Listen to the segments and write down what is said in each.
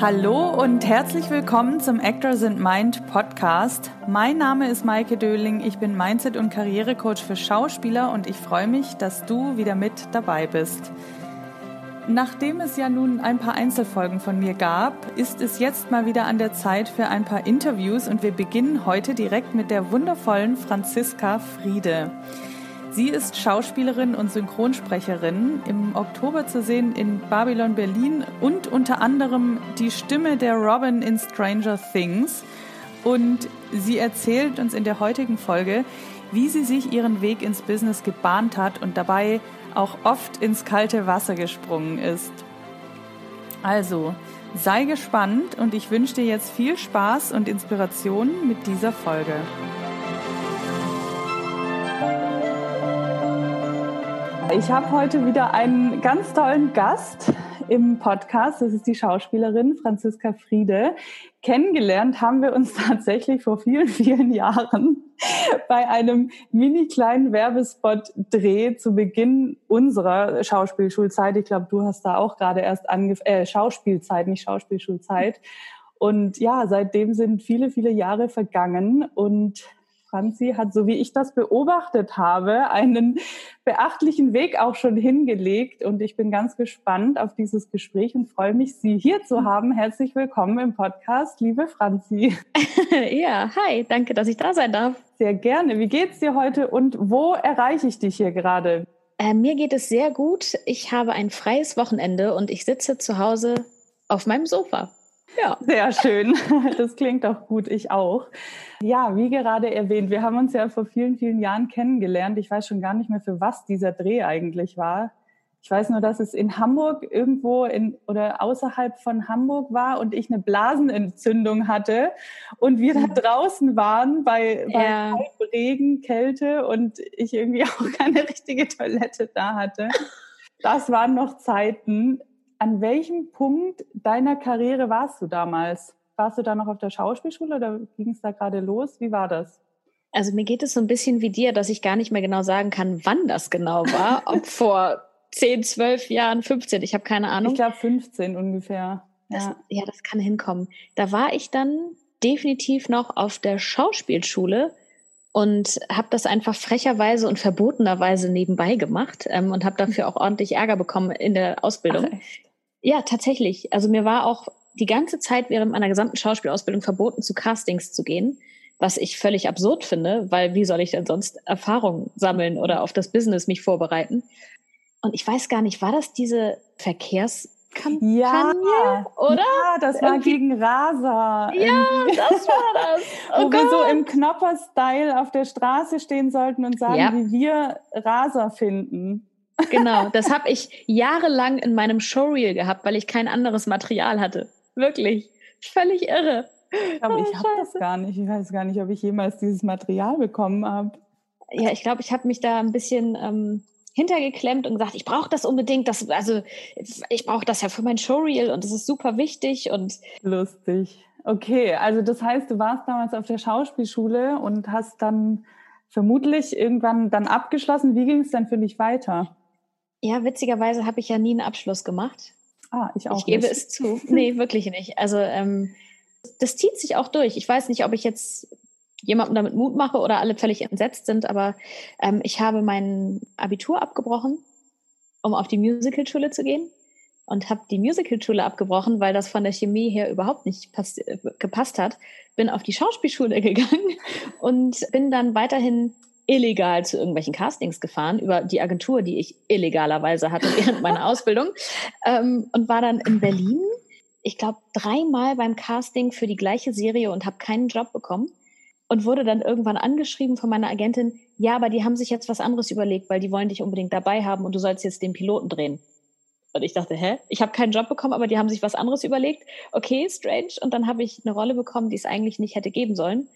Hallo und herzlich willkommen zum Actors and Mind Podcast. Mein Name ist Maike Döling, ich bin Mindset- und Karrierecoach für Schauspieler und ich freue mich, dass du wieder mit dabei bist. Nachdem es ja nun ein paar Einzelfolgen von mir gab, ist es jetzt mal wieder an der Zeit für ein paar Interviews und wir beginnen heute direkt mit der wundervollen Franziska Friede. Sie ist Schauspielerin und Synchronsprecherin, im Oktober zu sehen in Babylon Berlin und unter anderem die Stimme der Robin in Stranger Things. Und sie erzählt uns in der heutigen Folge, wie sie sich ihren Weg ins Business gebahnt hat und dabei auch oft ins kalte Wasser gesprungen ist. Also, sei gespannt und ich wünsche dir jetzt viel Spaß und Inspiration mit dieser Folge. Ich habe heute wieder einen ganz tollen Gast im Podcast. Das ist die Schauspielerin Franziska Friede. Kennengelernt haben wir uns tatsächlich vor vielen, vielen Jahren bei einem mini kleinen Werbespot-Dreh zu Beginn unserer Schauspielschulzeit. Ich glaube, du hast da auch gerade erst angefangen, äh, Schauspielzeit, nicht Schauspielschulzeit. Und ja, seitdem sind viele, viele Jahre vergangen und Franzi hat, so wie ich das beobachtet habe, einen beachtlichen Weg auch schon hingelegt. Und ich bin ganz gespannt auf dieses Gespräch und freue mich, Sie hier zu haben. Herzlich willkommen im Podcast, liebe Franzi. ja, hi, danke, dass ich da sein darf. Sehr gerne. Wie geht's dir heute und wo erreiche ich dich hier gerade? Äh, mir geht es sehr gut. Ich habe ein freies Wochenende und ich sitze zu Hause auf meinem Sofa. Ja. Sehr schön. Das klingt auch gut. Ich auch. Ja, wie gerade erwähnt, wir haben uns ja vor vielen, vielen Jahren kennengelernt. Ich weiß schon gar nicht mehr, für was dieser Dreh eigentlich war. Ich weiß nur, dass es in Hamburg irgendwo in oder außerhalb von Hamburg war und ich eine Blasenentzündung hatte und wir da mhm. draußen waren bei, bei ja. Regen, Kälte und ich irgendwie auch keine richtige Toilette da hatte. Das waren noch Zeiten an welchem Punkt deiner Karriere warst du damals? Warst du da noch auf der Schauspielschule oder ging es da gerade los? Wie war das? Also mir geht es so ein bisschen wie dir, dass ich gar nicht mehr genau sagen kann, wann das genau war. Ob vor 10, 12 Jahren, 15, ich habe keine Ahnung. Ich glaube 15 ungefähr. Das, ja. ja, das kann hinkommen. Da war ich dann definitiv noch auf der Schauspielschule und habe das einfach frecherweise und verbotenerweise nebenbei gemacht ähm, und habe dafür auch ordentlich Ärger bekommen in der Ausbildung. Ach, ja, tatsächlich. Also mir war auch die ganze Zeit während meiner gesamten Schauspielausbildung verboten, zu Castings zu gehen, was ich völlig absurd finde, weil wie soll ich denn sonst Erfahrung sammeln oder auf das Business mich vorbereiten? Und ich weiß gar nicht, war das diese Verkehrskampagne, ja, oder? Ja, das war Irgendwie. gegen Rasa. Ja, das war das. Oh Wo Gott. wir so im Knopper-Style auf der Straße stehen sollten und sagen, ja. wie wir Rasa finden. Genau, das habe ich jahrelang in meinem Showreel gehabt, weil ich kein anderes Material hatte. Wirklich. Völlig irre. Aber oh, ich habe das gar nicht. Ich weiß gar nicht, ob ich jemals dieses Material bekommen habe. Ja, ich glaube, ich habe mich da ein bisschen ähm, hintergeklemmt und gesagt, ich brauche das unbedingt. Das, also ich brauche das ja für mein Showreel und das ist super wichtig und lustig. Okay, also das heißt, du warst damals auf der Schauspielschule und hast dann vermutlich irgendwann dann abgeschlossen. Wie ging es denn für dich weiter? Ja, witzigerweise habe ich ja nie einen Abschluss gemacht. Ah, ich auch. Ich gebe es zu. Nee, wirklich nicht. Also ähm, das zieht sich auch durch. Ich weiß nicht, ob ich jetzt jemandem damit Mut mache oder alle völlig entsetzt sind, aber ähm, ich habe mein Abitur abgebrochen, um auf die Musicalschule zu gehen und habe die Musicalschule abgebrochen, weil das von der Chemie her überhaupt nicht gepasst hat. Bin auf die Schauspielschule gegangen und bin dann weiterhin illegal zu irgendwelchen Castings gefahren über die Agentur, die ich illegalerweise hatte während meiner Ausbildung ähm, und war dann in Berlin, ich glaube, dreimal beim Casting für die gleiche Serie und habe keinen Job bekommen und wurde dann irgendwann angeschrieben von meiner Agentin, ja, aber die haben sich jetzt was anderes überlegt, weil die wollen dich unbedingt dabei haben und du sollst jetzt den Piloten drehen. Und ich dachte, hä? Ich habe keinen Job bekommen, aber die haben sich was anderes überlegt. Okay, strange. Und dann habe ich eine Rolle bekommen, die es eigentlich nicht hätte geben sollen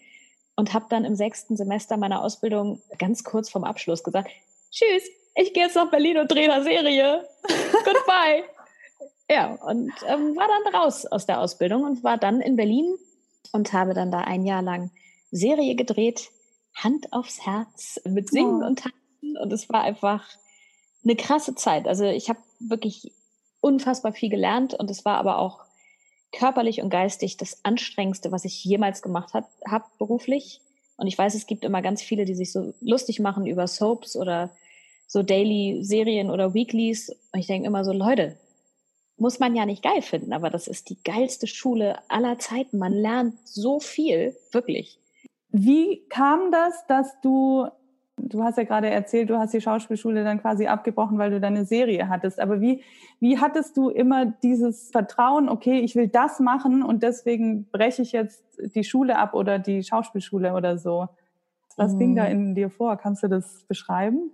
und habe dann im sechsten Semester meiner Ausbildung ganz kurz vorm Abschluss gesagt, tschüss, ich gehe jetzt nach Berlin und drehe eine Serie. Goodbye. ja, und ähm, war dann raus aus der Ausbildung und war dann in Berlin und habe dann da ein Jahr lang Serie gedreht, Hand aufs Herz, mit Singen oh. und Tanzen. Und es war einfach eine krasse Zeit. Also ich habe wirklich unfassbar viel gelernt und es war aber auch körperlich und geistig das anstrengendste, was ich jemals gemacht habe beruflich. Und ich weiß, es gibt immer ganz viele, die sich so lustig machen über Soaps oder so Daily-Serien oder Weeklies. Und ich denke immer so, Leute, muss man ja nicht geil finden, aber das ist die geilste Schule aller Zeiten. Man lernt so viel, wirklich. Wie kam das, dass du Du hast ja gerade erzählt, du hast die Schauspielschule dann quasi abgebrochen, weil du deine Serie hattest. Aber wie, wie hattest du immer dieses Vertrauen, okay, ich will das machen und deswegen breche ich jetzt die Schule ab oder die Schauspielschule oder so? Was mhm. ging da in dir vor? Kannst du das beschreiben?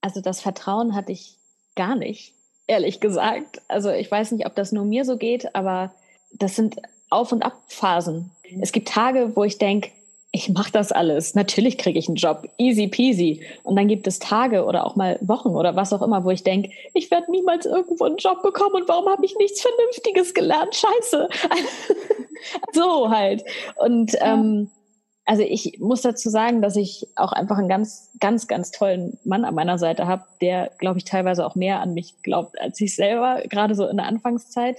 Also das Vertrauen hatte ich gar nicht, ehrlich gesagt. Also ich weiß nicht, ob das nur mir so geht, aber das sind Auf- und Abphasen. Mhm. Es gibt Tage, wo ich denke, ich mache das alles. Natürlich kriege ich einen Job. Easy peasy. Und dann gibt es Tage oder auch mal Wochen oder was auch immer, wo ich denke, ich werde niemals irgendwo einen Job bekommen und warum habe ich nichts Vernünftiges gelernt? Scheiße. so halt. Und ähm, also ich muss dazu sagen, dass ich auch einfach einen ganz, ganz, ganz tollen Mann an meiner Seite habe, der, glaube ich, teilweise auch mehr an mich glaubt als ich selber, gerade so in der Anfangszeit.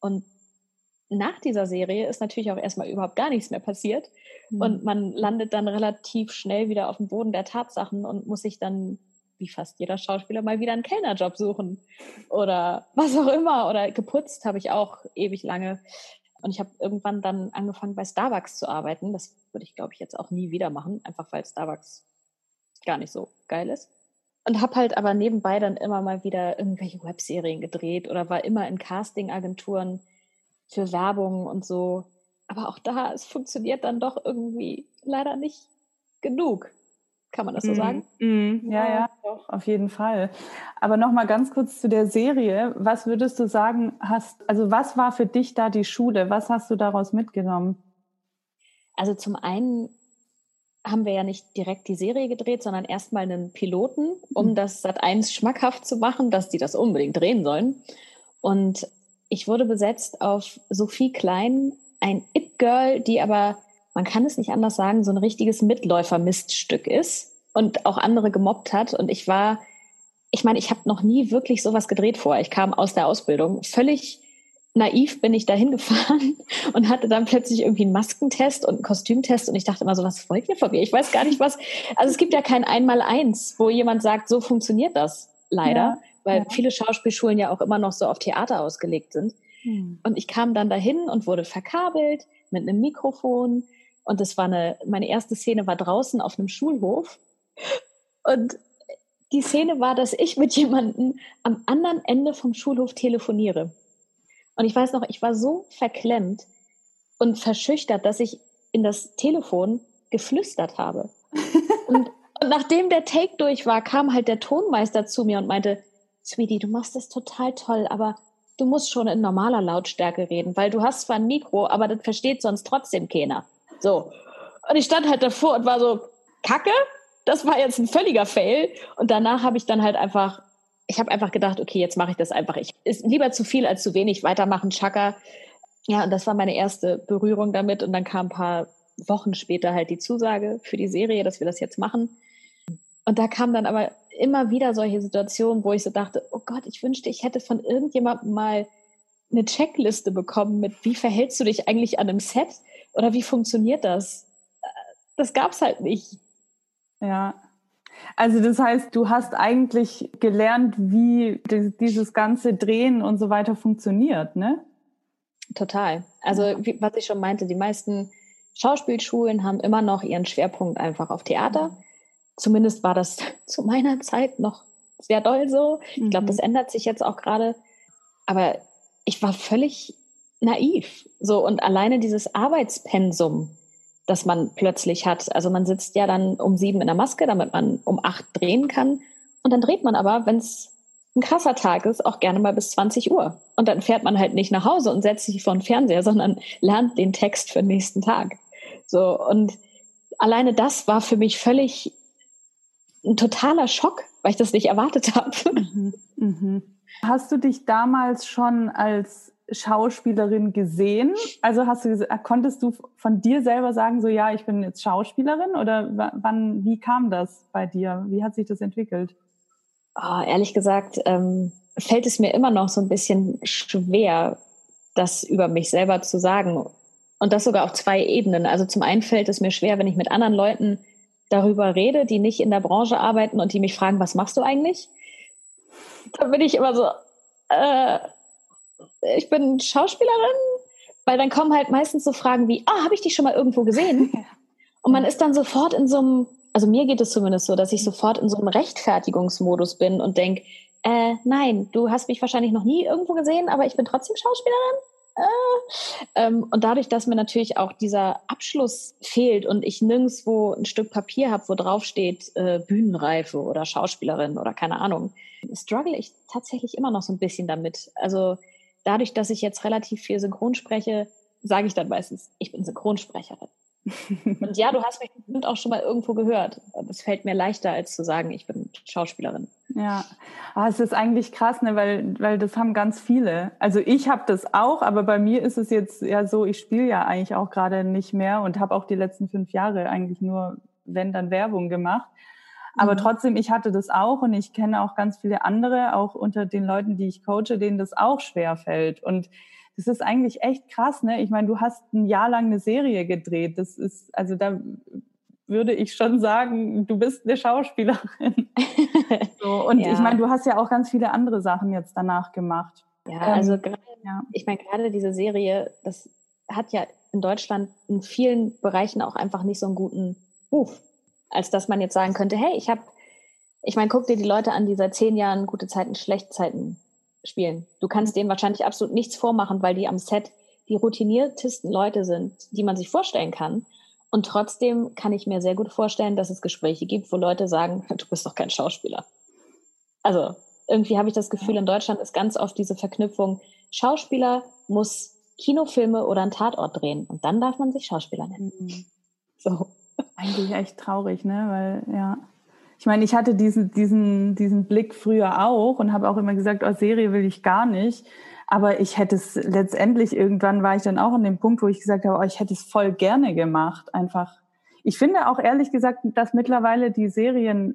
Und nach dieser Serie ist natürlich auch erstmal überhaupt gar nichts mehr passiert. Mhm. Und man landet dann relativ schnell wieder auf dem Boden der Tatsachen und muss sich dann, wie fast jeder Schauspieler, mal wieder einen Kellnerjob suchen. Oder was auch immer. Oder geputzt habe ich auch ewig lange. Und ich habe irgendwann dann angefangen, bei Starbucks zu arbeiten. Das würde ich, glaube ich, jetzt auch nie wieder machen, einfach weil Starbucks gar nicht so geil ist. Und habe halt aber nebenbei dann immer mal wieder irgendwelche Webserien gedreht oder war immer in Castingagenturen für Werbung und so. Aber auch da, es funktioniert dann doch irgendwie leider nicht genug. Kann man das so mm, sagen? Mm, ja, ja, doch, auf jeden Fall. Aber nochmal ganz kurz zu der Serie. Was würdest du sagen, hast, also was war für dich da die Schule? Was hast du daraus mitgenommen? Also zum einen haben wir ja nicht direkt die Serie gedreht, sondern erstmal einen Piloten, um mhm. das Sat 1 schmackhaft zu machen, dass die das unbedingt drehen sollen. Und ich wurde besetzt auf Sophie Klein, ein It-Girl, die aber, man kann es nicht anders sagen, so ein richtiges Mitläufer-Miststück ist und auch andere gemobbt hat. Und ich war, ich meine, ich habe noch nie wirklich sowas gedreht vor. Ich kam aus der Ausbildung. Völlig naiv bin ich da hingefahren und hatte dann plötzlich irgendwie einen Maskentest und einen Kostümtest und ich dachte immer so, was wollt ihr von mir? Ich weiß gar nicht was. Also es gibt ja kein Einmaleins, wo jemand sagt, so funktioniert das leider. Ja weil ja. viele Schauspielschulen ja auch immer noch so auf Theater ausgelegt sind. Hm. Und ich kam dann dahin und wurde verkabelt mit einem Mikrofon. Und das war eine, meine erste Szene war draußen auf einem Schulhof. Und die Szene war, dass ich mit jemandem am anderen Ende vom Schulhof telefoniere. Und ich weiß noch, ich war so verklemmt und verschüchtert, dass ich in das Telefon geflüstert habe. und, und nachdem der Take durch war, kam halt der Tonmeister zu mir und meinte, Sweetie, du machst das total toll, aber du musst schon in normaler Lautstärke reden, weil du hast zwar ein Mikro, aber das versteht sonst trotzdem keiner. So. Und ich stand halt davor und war so, Kacke, das war jetzt ein völliger Fail. Und danach habe ich dann halt einfach, ich habe einfach gedacht, okay, jetzt mache ich das einfach. Ich ist lieber zu viel als zu wenig weitermachen, Chaka. Ja, und das war meine erste Berührung damit. Und dann kam ein paar Wochen später halt die Zusage für die Serie, dass wir das jetzt machen. Und da kam dann aber immer wieder solche Situationen, wo ich so dachte, oh Gott, ich wünschte, ich hätte von irgendjemandem mal eine Checkliste bekommen mit, wie verhältst du dich eigentlich an einem Set oder wie funktioniert das? Das gab es halt nicht. Ja. Also das heißt, du hast eigentlich gelernt, wie dieses ganze Drehen und so weiter funktioniert, ne? Total. Also wie, was ich schon meinte, die meisten Schauspielschulen haben immer noch ihren Schwerpunkt einfach auf Theater. Zumindest war das zu meiner Zeit noch sehr doll so. Ich glaube, das mhm. ändert sich jetzt auch gerade. Aber ich war völlig naiv. So, und alleine dieses Arbeitspensum, das man plötzlich hat. Also man sitzt ja dann um sieben in der Maske, damit man um acht drehen kann. Und dann dreht man aber, wenn es ein krasser Tag ist, auch gerne mal bis 20 Uhr. Und dann fährt man halt nicht nach Hause und setzt sich vor den Fernseher, sondern lernt den Text für den nächsten Tag. So, und alleine das war für mich völlig ein totaler Schock, weil ich das nicht erwartet habe. Mhm. Mhm. Hast du dich damals schon als Schauspielerin gesehen? Also hast du konntest du von dir selber sagen, so ja, ich bin jetzt Schauspielerin oder wann, wie kam das bei dir? Wie hat sich das entwickelt? Oh, ehrlich gesagt, ähm, fällt es mir immer noch so ein bisschen schwer, das über mich selber zu sagen. Und das sogar auf zwei Ebenen. Also zum einen fällt es mir schwer, wenn ich mit anderen Leuten darüber rede, die nicht in der Branche arbeiten und die mich fragen, was machst du eigentlich? Da bin ich immer so, äh, ich bin Schauspielerin, weil dann kommen halt meistens so Fragen wie, ah, habe ich dich schon mal irgendwo gesehen? Und man ist dann sofort in so einem, also mir geht es zumindest so, dass ich sofort in so einem Rechtfertigungsmodus bin und denke, äh, nein, du hast mich wahrscheinlich noch nie irgendwo gesehen, aber ich bin trotzdem Schauspielerin. Äh, ähm, und dadurch, dass mir natürlich auch dieser Abschluss fehlt und ich nirgendwo ein Stück Papier habe, wo drauf steht äh, Bühnenreife oder Schauspielerin oder keine Ahnung, struggle ich tatsächlich immer noch so ein bisschen damit. Also dadurch, dass ich jetzt relativ viel synchron spreche, sage ich dann meistens, ich bin Synchronsprecherin. Und ja, du hast mich bestimmt auch schon mal irgendwo gehört. Das fällt mir leichter, als zu sagen, ich bin Schauspielerin. Ja, ah, es ist eigentlich krass, ne? weil, weil das haben ganz viele. Also ich habe das auch, aber bei mir ist es jetzt ja so, ich spiele ja eigentlich auch gerade nicht mehr und habe auch die letzten fünf Jahre eigentlich nur, wenn dann Werbung gemacht. Aber mhm. trotzdem, ich hatte das auch und ich kenne auch ganz viele andere, auch unter den Leuten, die ich coache, denen das auch schwer fällt. Und das ist eigentlich echt krass, ne? Ich meine, du hast ein Jahr lang eine Serie gedreht. Das ist, also da würde ich schon sagen, du bist eine Schauspielerin. so, und ja. ich meine, du hast ja auch ganz viele andere Sachen jetzt danach gemacht. Ja, also ähm, gerade, ja. ich meine, gerade diese Serie, das hat ja in Deutschland in vielen Bereichen auch einfach nicht so einen guten Ruf, als dass man jetzt sagen könnte, hey, ich habe, ich meine, guck dir die Leute an, die seit zehn Jahren gute Zeiten, schlechte Zeiten spielen. Du kannst denen wahrscheinlich absolut nichts vormachen, weil die am Set die routiniertesten Leute sind, die man sich vorstellen kann. Und trotzdem kann ich mir sehr gut vorstellen, dass es Gespräche gibt, wo Leute sagen, du bist doch kein Schauspieler. Also irgendwie habe ich das Gefühl, in Deutschland ist ganz oft diese Verknüpfung, Schauspieler muss Kinofilme oder einen Tatort drehen und dann darf man sich Schauspieler nennen. Mhm. So. Eigentlich echt traurig, ne? Weil, ja ich meine, ich hatte diesen, diesen, diesen Blick früher auch und habe auch immer gesagt, oh, Serie will ich gar nicht. Aber ich hätte es letztendlich, irgendwann war ich dann auch an dem Punkt, wo ich gesagt habe, oh, ich hätte es voll gerne gemacht. Einfach. Ich finde auch ehrlich gesagt, dass mittlerweile die Serien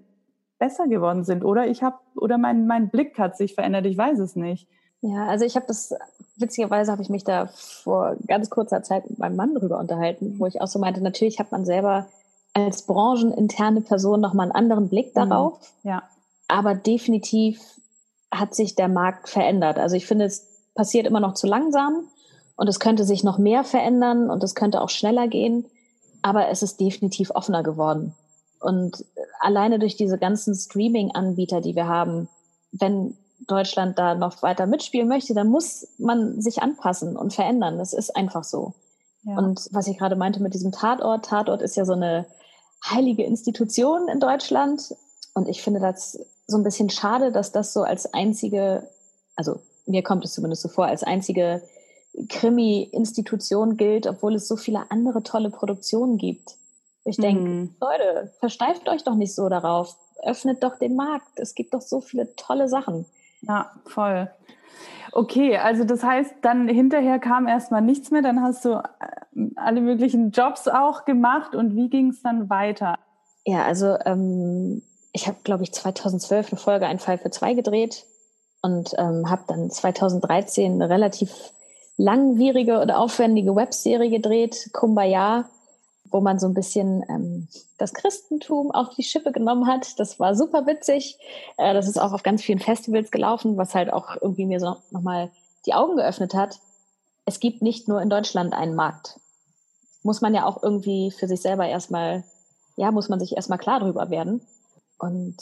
besser geworden sind. Oder ich habe, oder mein, mein Blick hat sich verändert. Ich weiß es nicht. Ja, also ich habe das, witzigerweise habe ich mich da vor ganz kurzer Zeit mit meinem Mann drüber unterhalten, wo ich auch so meinte, natürlich hat man selber als brancheninterne Person nochmal einen anderen Blick mhm. darauf. Ja. Aber definitiv hat sich der Markt verändert. Also ich finde, es passiert immer noch zu langsam und es könnte sich noch mehr verändern und es könnte auch schneller gehen. Aber es ist definitiv offener geworden. Und alleine durch diese ganzen Streaming-Anbieter, die wir haben, wenn Deutschland da noch weiter mitspielen möchte, dann muss man sich anpassen und verändern. Das ist einfach so. Ja. Und was ich gerade meinte mit diesem Tatort, Tatort ist ja so eine heilige Institution in Deutschland. Und ich finde das so ein bisschen schade, dass das so als einzige, also mir kommt es zumindest so vor, als einzige Krimi-Institution gilt, obwohl es so viele andere tolle Produktionen gibt. Ich denke, mhm. Leute, versteift euch doch nicht so darauf. Öffnet doch den Markt. Es gibt doch so viele tolle Sachen. Ja, voll. Okay, also das heißt, dann hinterher kam erstmal nichts mehr, dann hast du äh, alle möglichen Jobs auch gemacht und wie ging es dann weiter? Ja, also ähm, ich habe, glaube ich, 2012 eine Folge Ein Fall für zwei gedreht und ähm, habe dann 2013 eine relativ langwierige und aufwendige Webserie gedreht, Kumbaya wo man so ein bisschen ähm, das Christentum auf die Schippe genommen hat. Das war super witzig. Äh, das ist auch auf ganz vielen Festivals gelaufen, was halt auch irgendwie mir so nochmal die Augen geöffnet hat. Es gibt nicht nur in Deutschland einen Markt. Muss man ja auch irgendwie für sich selber erstmal, ja, muss man sich erstmal klar drüber werden. Und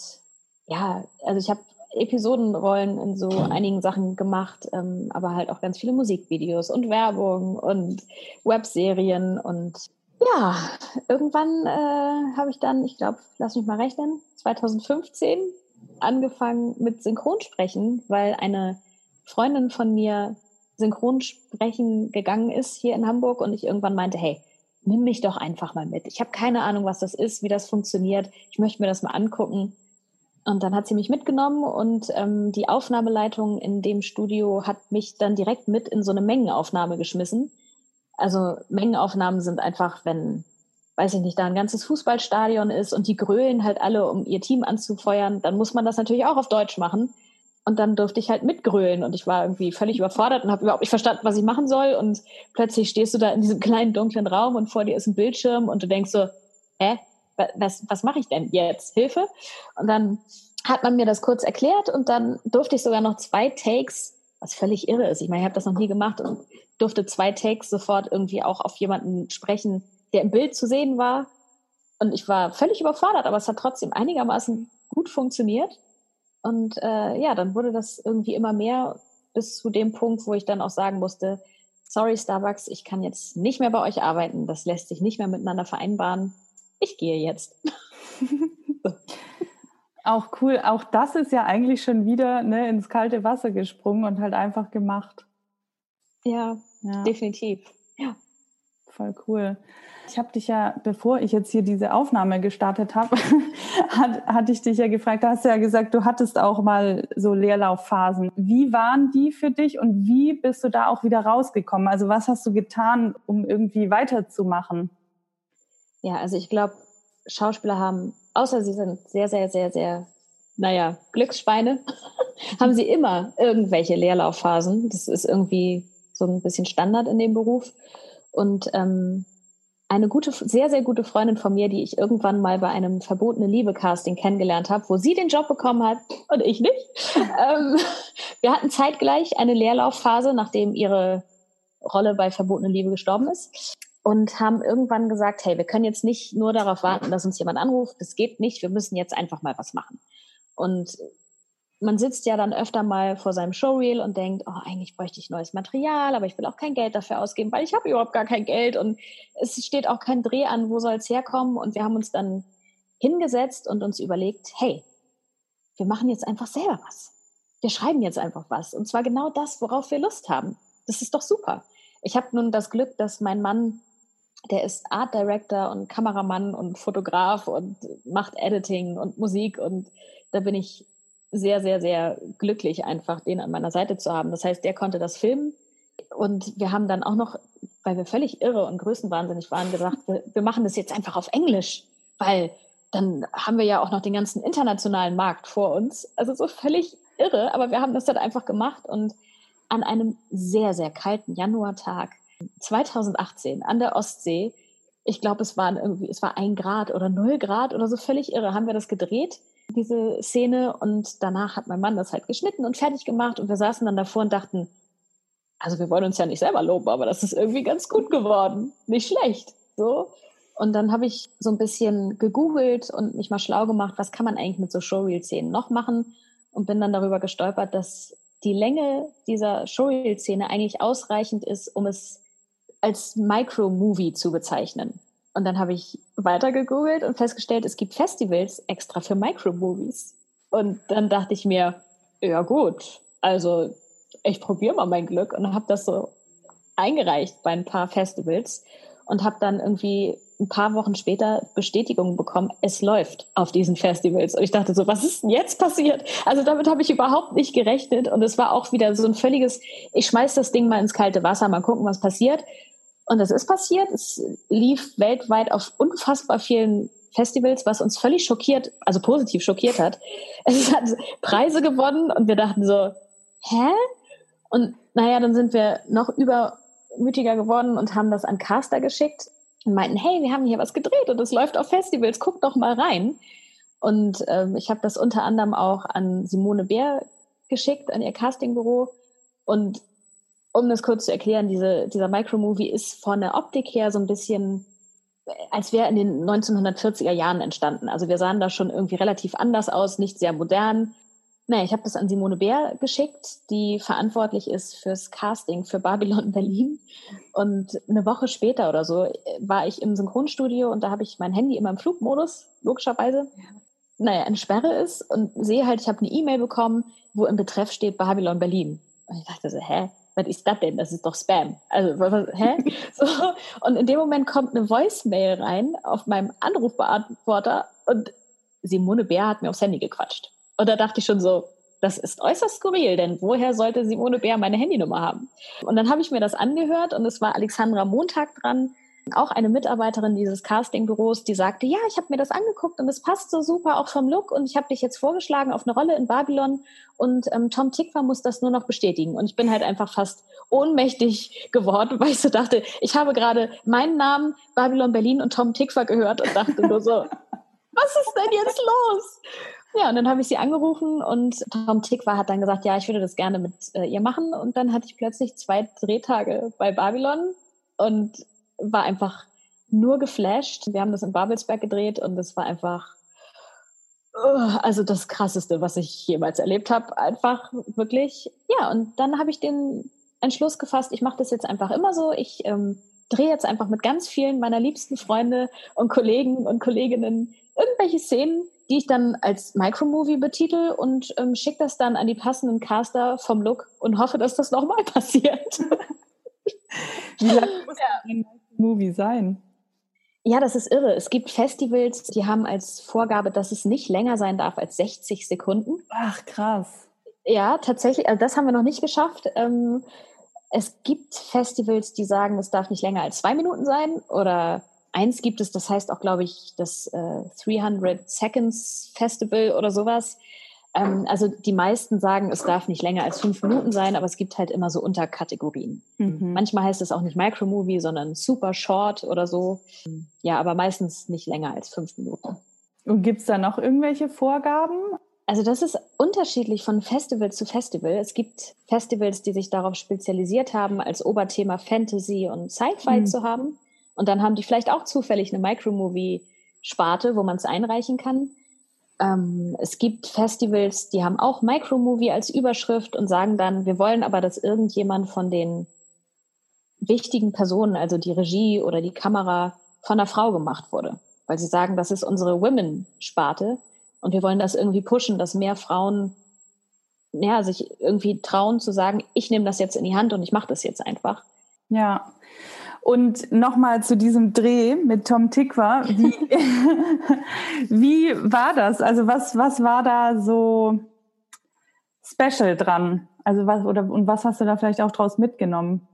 ja, also ich habe Episodenrollen in so einigen Sachen gemacht, ähm, aber halt auch ganz viele Musikvideos und Werbung und Webserien und ja, irgendwann äh, habe ich dann, ich glaube, lass mich mal rechnen, 2015 angefangen mit Synchronsprechen, weil eine Freundin von mir Synchronsprechen gegangen ist hier in Hamburg und ich irgendwann meinte, hey, nimm mich doch einfach mal mit. Ich habe keine Ahnung, was das ist, wie das funktioniert. Ich möchte mir das mal angucken. Und dann hat sie mich mitgenommen und ähm, die Aufnahmeleitung in dem Studio hat mich dann direkt mit in so eine Mengenaufnahme geschmissen. Also Mengenaufnahmen sind einfach, wenn, weiß ich nicht, da ein ganzes Fußballstadion ist und die grölen halt alle, um ihr Team anzufeuern, dann muss man das natürlich auch auf Deutsch machen. Und dann durfte ich halt mitgrölen und ich war irgendwie völlig überfordert und habe überhaupt nicht verstanden, was ich machen soll. Und plötzlich stehst du da in diesem kleinen dunklen Raum und vor dir ist ein Bildschirm und du denkst so, hä, was, was mache ich denn jetzt? Hilfe? Und dann hat man mir das kurz erklärt und dann durfte ich sogar noch zwei Takes, was völlig irre ist. Ich meine, ich habe das noch nie gemacht und durfte zwei Takes sofort irgendwie auch auf jemanden sprechen, der im Bild zu sehen war. Und ich war völlig überfordert, aber es hat trotzdem einigermaßen gut funktioniert. Und äh, ja, dann wurde das irgendwie immer mehr bis zu dem Punkt, wo ich dann auch sagen musste, sorry Starbucks, ich kann jetzt nicht mehr bei euch arbeiten, das lässt sich nicht mehr miteinander vereinbaren. Ich gehe jetzt. Auch cool, auch das ist ja eigentlich schon wieder ne, ins kalte Wasser gesprungen und halt einfach gemacht. Ja, ja. definitiv. Ja. Voll cool. Ich habe dich ja, bevor ich jetzt hier diese Aufnahme gestartet habe, hat, hatte ich dich ja gefragt, da hast du ja gesagt, du hattest auch mal so Leerlaufphasen. Wie waren die für dich und wie bist du da auch wieder rausgekommen? Also was hast du getan, um irgendwie weiterzumachen? Ja, also ich glaube, Schauspieler haben, außer sie sind sehr, sehr, sehr, sehr, naja, Glücksschweine, haben sie immer irgendwelche Leerlaufphasen. Das ist irgendwie so ein bisschen Standard in dem Beruf. Und ähm, eine gute, sehr, sehr gute Freundin von mir, die ich irgendwann mal bei einem verbotene Liebe-Casting kennengelernt habe, wo sie den Job bekommen hat und ich nicht. ähm, wir hatten zeitgleich eine Leerlaufphase, nachdem ihre Rolle bei verbotene Liebe gestorben ist. Und haben irgendwann gesagt, hey, wir können jetzt nicht nur darauf warten, dass uns jemand anruft. Das geht nicht. Wir müssen jetzt einfach mal was machen. Und man sitzt ja dann öfter mal vor seinem Showreel und denkt, oh, eigentlich bräuchte ich neues Material, aber ich will auch kein Geld dafür ausgeben, weil ich habe überhaupt gar kein Geld und es steht auch kein Dreh an, wo soll es herkommen? Und wir haben uns dann hingesetzt und uns überlegt, hey, wir machen jetzt einfach selber was. Wir schreiben jetzt einfach was. Und zwar genau das, worauf wir Lust haben. Das ist doch super. Ich habe nun das Glück, dass mein Mann, der ist Art Director und Kameramann und Fotograf und macht Editing und Musik und da bin ich sehr, sehr, sehr glücklich, einfach den an meiner Seite zu haben. Das heißt, der konnte das filmen. Und wir haben dann auch noch, weil wir völlig irre und größenwahnsinnig waren, gesagt, wir, wir machen das jetzt einfach auf Englisch, weil dann haben wir ja auch noch den ganzen internationalen Markt vor uns. Also so völlig irre, aber wir haben das dann einfach gemacht und an einem sehr, sehr kalten Januartag 2018 an der Ostsee, ich glaube, es waren irgendwie, es war ein Grad oder null Grad oder so völlig irre, haben wir das gedreht diese Szene. Und danach hat mein Mann das halt geschnitten und fertig gemacht. Und wir saßen dann davor und dachten, also wir wollen uns ja nicht selber loben, aber das ist irgendwie ganz gut geworden. Nicht schlecht. So. Und dann habe ich so ein bisschen gegoogelt und mich mal schlau gemacht, was kann man eigentlich mit so Showreel-Szenen noch machen? Und bin dann darüber gestolpert, dass die Länge dieser Showreel-Szene eigentlich ausreichend ist, um es als Micro-Movie zu bezeichnen. Und dann habe ich weiter gegoogelt und festgestellt, es gibt Festivals extra für Micromovies. Und dann dachte ich mir, ja gut, also ich probiere mal mein Glück und habe das so eingereicht bei ein paar Festivals und habe dann irgendwie ein paar Wochen später Bestätigung bekommen, es läuft auf diesen Festivals. Und ich dachte so, was ist denn jetzt passiert? Also damit habe ich überhaupt nicht gerechnet. Und es war auch wieder so ein völliges, ich schmeiß das Ding mal ins kalte Wasser, mal gucken, was passiert. Und das ist passiert. Es lief weltweit auf unfassbar vielen Festivals, was uns völlig schockiert, also positiv schockiert hat. Es hat Preise gewonnen und wir dachten so, hä? Und naja, dann sind wir noch übermütiger geworden und haben das an Caster geschickt und meinten, hey, wir haben hier was gedreht und es läuft auf Festivals, guck doch mal rein. Und ähm, ich habe das unter anderem auch an Simone Bär geschickt, an ihr Castingbüro. Und um das kurz zu erklären, diese, dieser Micromovie ist von der Optik her so ein bisschen, als wäre in den 1940er Jahren entstanden. Also wir sahen da schon irgendwie relativ anders aus, nicht sehr modern. Naja, ich habe das an Simone Bär geschickt, die verantwortlich ist fürs Casting für Babylon Berlin. Und eine Woche später oder so war ich im Synchronstudio und da habe ich mein Handy immer im Flugmodus, logischerweise. Naja, eine Sperre ist und sehe halt, ich habe eine E-Mail bekommen, wo im Betreff steht Babylon Berlin. Und ich dachte so, hä, was ist das denn? Das ist doch Spam. Also, was, hä? So, und in dem Moment kommt eine Voicemail rein auf meinem Anrufbeantworter und Simone Bär hat mir aufs Handy gequatscht. Und da dachte ich schon so, das ist äußerst skurril, denn woher sollte Simone Bär meine Handynummer haben? Und dann habe ich mir das angehört und es war Alexandra Montag dran, auch eine Mitarbeiterin dieses Castingbüros, die sagte, ja, ich habe mir das angeguckt und es passt so super auch vom Look und ich habe dich jetzt vorgeschlagen auf eine Rolle in Babylon und ähm, Tom Tickwer muss das nur noch bestätigen. Und ich bin halt einfach fast ohnmächtig geworden, weil ich so dachte, ich habe gerade meinen Namen Babylon Berlin und Tom Tickwer gehört und dachte nur so, was ist denn jetzt los? Ja, und dann habe ich sie angerufen und Tom Tickwer hat dann gesagt, ja, ich würde das gerne mit äh, ihr machen. Und dann hatte ich plötzlich zwei Drehtage bei Babylon und war einfach nur geflasht. Wir haben das in Babelsberg gedreht und es war einfach, uh, also das Krasseste, was ich jemals erlebt habe. Einfach wirklich, ja. Und dann habe ich den Entschluss gefasst, ich mache das jetzt einfach immer so. Ich ähm, drehe jetzt einfach mit ganz vielen meiner liebsten Freunde und Kollegen und Kolleginnen irgendwelche Szenen, die ich dann als Micromovie betitel und ähm, schicke das dann an die passenden Caster vom Look und hoffe, dass das nochmal passiert. Wie lange muss ja. Movie sein? Ja, das ist irre. Es gibt Festivals, die haben als Vorgabe, dass es nicht länger sein darf als 60 Sekunden. Ach, krass. Ja, tatsächlich. Also das haben wir noch nicht geschafft. Ähm, es gibt Festivals, die sagen, es darf nicht länger als zwei Minuten sein oder eins gibt es, das heißt auch, glaube ich, das äh, 300 Seconds Festival oder sowas. Ähm, also die meisten sagen, es darf nicht länger als fünf Minuten sein, aber es gibt halt immer so Unterkategorien. Mhm. Manchmal heißt es auch nicht Micromovie, sondern Super Short oder so. Ja, aber meistens nicht länger als fünf Minuten. Und gibt es da noch irgendwelche Vorgaben? Also das ist unterschiedlich von Festival zu Festival. Es gibt Festivals, die sich darauf spezialisiert haben, als Oberthema Fantasy und Sci-Fi mhm. zu haben. Und dann haben die vielleicht auch zufällig eine Micromovie-Sparte, wo man es einreichen kann. Ähm, es gibt Festivals, die haben auch Micromovie als Überschrift und sagen dann, wir wollen aber, dass irgendjemand von den wichtigen Personen, also die Regie oder die Kamera, von einer Frau gemacht wurde. Weil sie sagen, das ist unsere Women-Sparte und wir wollen das irgendwie pushen, dass mehr Frauen ja, sich irgendwie trauen zu sagen, ich nehme das jetzt in die Hand und ich mache das jetzt einfach. Ja, und nochmal zu diesem Dreh mit Tom Tikwa. Wie, wie war das? Also was, was war da so special dran? Also was, oder, und was hast du da vielleicht auch draus mitgenommen?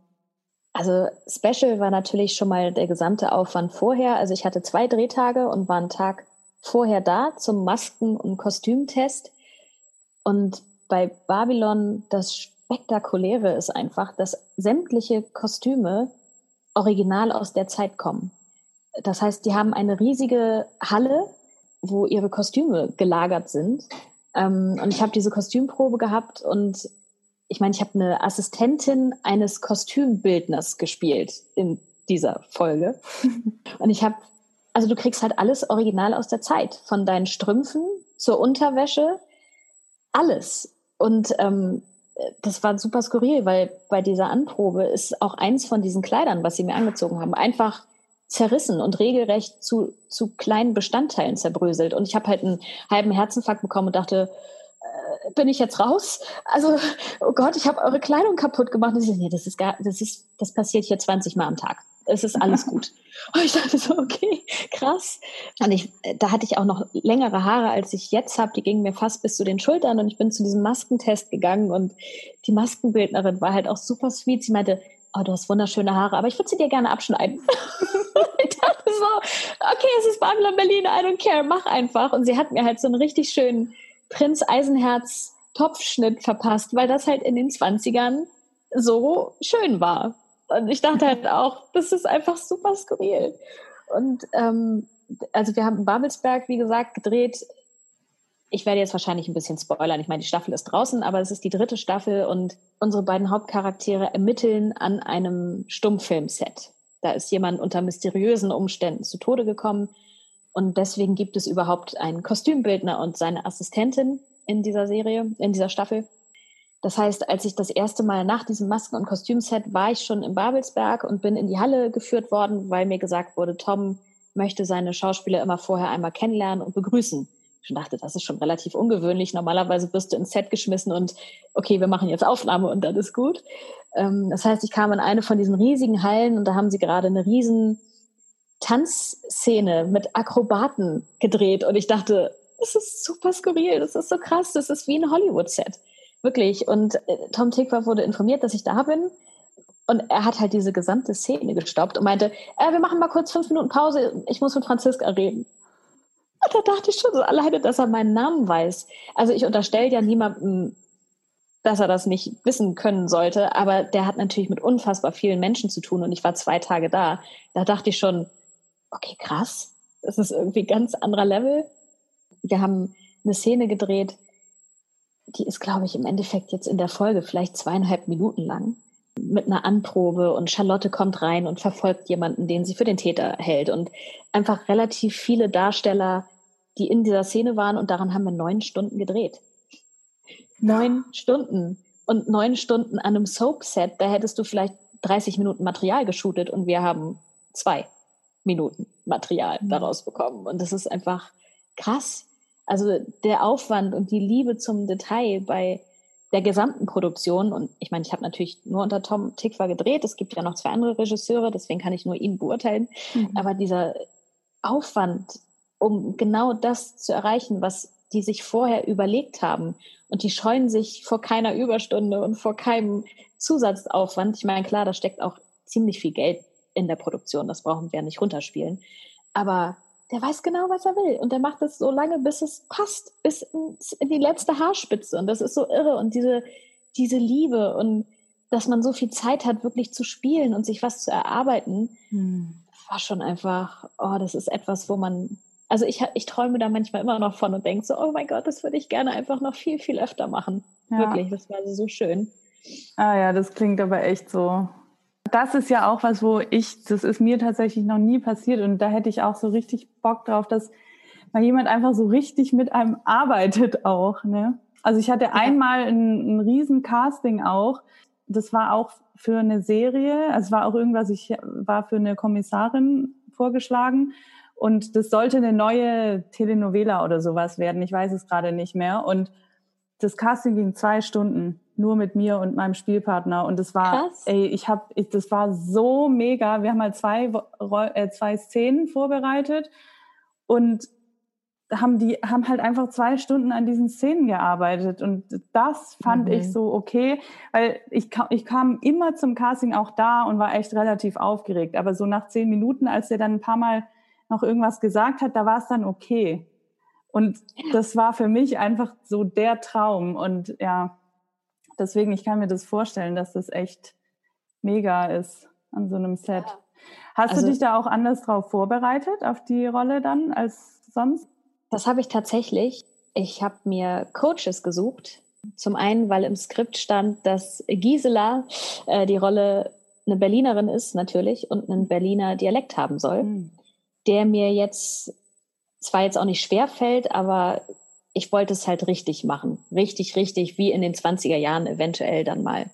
Also special war natürlich schon mal der gesamte Aufwand vorher. Also ich hatte zwei Drehtage und war einen Tag vorher da zum Masken- und Kostümtest. Und bei Babylon das Spektakuläre ist einfach, dass sämtliche Kostüme original aus der Zeit kommen. Das heißt, die haben eine riesige Halle, wo ihre Kostüme gelagert sind. Ähm, und ich habe diese Kostümprobe gehabt und ich meine, ich habe eine Assistentin eines Kostümbildners gespielt in dieser Folge. und ich habe, also du kriegst halt alles original aus der Zeit, von deinen Strümpfen zur Unterwäsche, alles. Und ähm, das war super skurril, weil bei dieser Anprobe ist auch eins von diesen Kleidern, was sie mir angezogen haben, einfach zerrissen und regelrecht zu, zu kleinen Bestandteilen zerbröselt. Und ich habe halt einen halben Herzinfarkt bekommen und dachte, äh, bin ich jetzt raus? Also, oh Gott, ich habe eure Kleidung kaputt gemacht. Und ich so, nee, das ist gar, das ist, das passiert hier 20 Mal am Tag es ist alles gut. Und ich dachte so, okay, krass. Und ich, da hatte ich auch noch längere Haare, als ich jetzt habe. Die gingen mir fast bis zu den Schultern und ich bin zu diesem Maskentest gegangen und die Maskenbildnerin war halt auch super sweet. Sie meinte, oh, du hast wunderschöne Haare, aber ich würde sie dir gerne abschneiden. ich dachte so, okay, es ist Babylon Berlin, I don't care, mach einfach. Und sie hat mir halt so einen richtig schönen Prinz Eisenherz Topfschnitt verpasst, weil das halt in den 20ern so schön war. Und ich dachte halt auch, das ist einfach super skurril. Und ähm, also wir haben Babelsberg, wie gesagt, gedreht. Ich werde jetzt wahrscheinlich ein bisschen spoilern. Ich meine, die Staffel ist draußen, aber es ist die dritte Staffel und unsere beiden Hauptcharaktere ermitteln an einem Stummfilmset. Da ist jemand unter mysteriösen Umständen zu Tode gekommen. Und deswegen gibt es überhaupt einen Kostümbildner und seine Assistentin in dieser Serie, in dieser Staffel. Das heißt, als ich das erste Mal nach diesem Masken- und Kostümset war ich schon in Babelsberg und bin in die Halle geführt worden, weil mir gesagt wurde, Tom möchte seine Schauspieler immer vorher einmal kennenlernen und begrüßen. Ich dachte, das ist schon relativ ungewöhnlich. Normalerweise wirst du ins Set geschmissen und okay, wir machen jetzt Aufnahme und dann ist gut. Ähm, das heißt, ich kam in eine von diesen riesigen Hallen und da haben sie gerade eine riesen Tanzszene mit Akrobaten gedreht und ich dachte, das ist super skurril, das ist so krass, das ist wie ein Hollywood-Set. Wirklich. Und äh, Tom Tickwer wurde informiert, dass ich da bin. Und er hat halt diese gesamte Szene gestoppt und meinte, äh, wir machen mal kurz fünf Minuten Pause, ich muss mit Franziska reden. Und da dachte ich schon so alleine, dass er meinen Namen weiß. Also ich unterstelle ja niemandem, dass er das nicht wissen können sollte, aber der hat natürlich mit unfassbar vielen Menschen zu tun und ich war zwei Tage da. Da dachte ich schon, okay, krass, das ist irgendwie ganz anderer Level. Wir haben eine Szene gedreht, die ist, glaube ich, im Endeffekt jetzt in der Folge vielleicht zweieinhalb Minuten lang mit einer Anprobe und Charlotte kommt rein und verfolgt jemanden, den sie für den Täter hält und einfach relativ viele Darsteller, die in dieser Szene waren und daran haben wir neun Stunden gedreht. Neun Stunden und neun Stunden an einem Soap-Set, da hättest du vielleicht 30 Minuten Material geshootet und wir haben zwei Minuten Material mhm. daraus bekommen und das ist einfach krass. Also der Aufwand und die Liebe zum Detail bei der gesamten Produktion, und ich meine, ich habe natürlich nur unter Tom Tikva gedreht, es gibt ja noch zwei andere Regisseure, deswegen kann ich nur ihn beurteilen, mhm. aber dieser Aufwand, um genau das zu erreichen, was die sich vorher überlegt haben und die scheuen sich vor keiner Überstunde und vor keinem Zusatzaufwand. Ich meine, klar, da steckt auch ziemlich viel Geld in der Produktion, das brauchen wir nicht runterspielen, aber der weiß genau, was er will. Und der macht es so lange, bis es passt, bis in die letzte Haarspitze. Und das ist so irre. Und diese, diese Liebe und dass man so viel Zeit hat, wirklich zu spielen und sich was zu erarbeiten, hm. war schon einfach, oh, das ist etwas, wo man, also ich, ich träume da manchmal immer noch von und denke so, oh mein Gott, das würde ich gerne einfach noch viel, viel öfter machen. Ja. Wirklich, das war so schön. Ah ja, das klingt aber echt so das ist ja auch was, wo ich, das ist mir tatsächlich noch nie passiert und da hätte ich auch so richtig Bock drauf, dass mal jemand einfach so richtig mit einem arbeitet auch. Ne? Also ich hatte ja. einmal ein, ein riesen Casting auch. Das war auch für eine Serie, also es war auch irgendwas, ich war für eine Kommissarin vorgeschlagen und das sollte eine neue Telenovela oder sowas werden. Ich weiß es gerade nicht mehr. Und das Casting ging zwei Stunden nur mit mir und meinem Spielpartner. Und das war Krass. ey ich habe das war so mega. Wir haben halt zwei äh, zwei Szenen vorbereitet und haben die haben halt einfach zwei Stunden an diesen Szenen gearbeitet. Und das fand mhm. ich so okay weil ich kam, ich kam immer zum Casting auch da und war echt relativ aufgeregt. Aber so nach zehn Minuten als er dann ein paar Mal noch irgendwas gesagt hat da war es dann okay. Und das war für mich einfach so der Traum. Und ja deswegen, ich kann mir das vorstellen, dass das echt mega ist an so einem Set. Ja. Hast also, du dich da auch anders drauf vorbereitet, auf die Rolle dann als sonst? Das habe ich tatsächlich. Ich habe mir Coaches gesucht. Zum einen, weil im Skript stand, dass Gisela äh, die Rolle eine Berlinerin ist natürlich und einen Berliner Dialekt haben soll, mhm. der mir jetzt zwar jetzt auch nicht schwer fällt, aber ich wollte es halt richtig machen. Richtig, richtig, wie in den 20er Jahren eventuell dann mal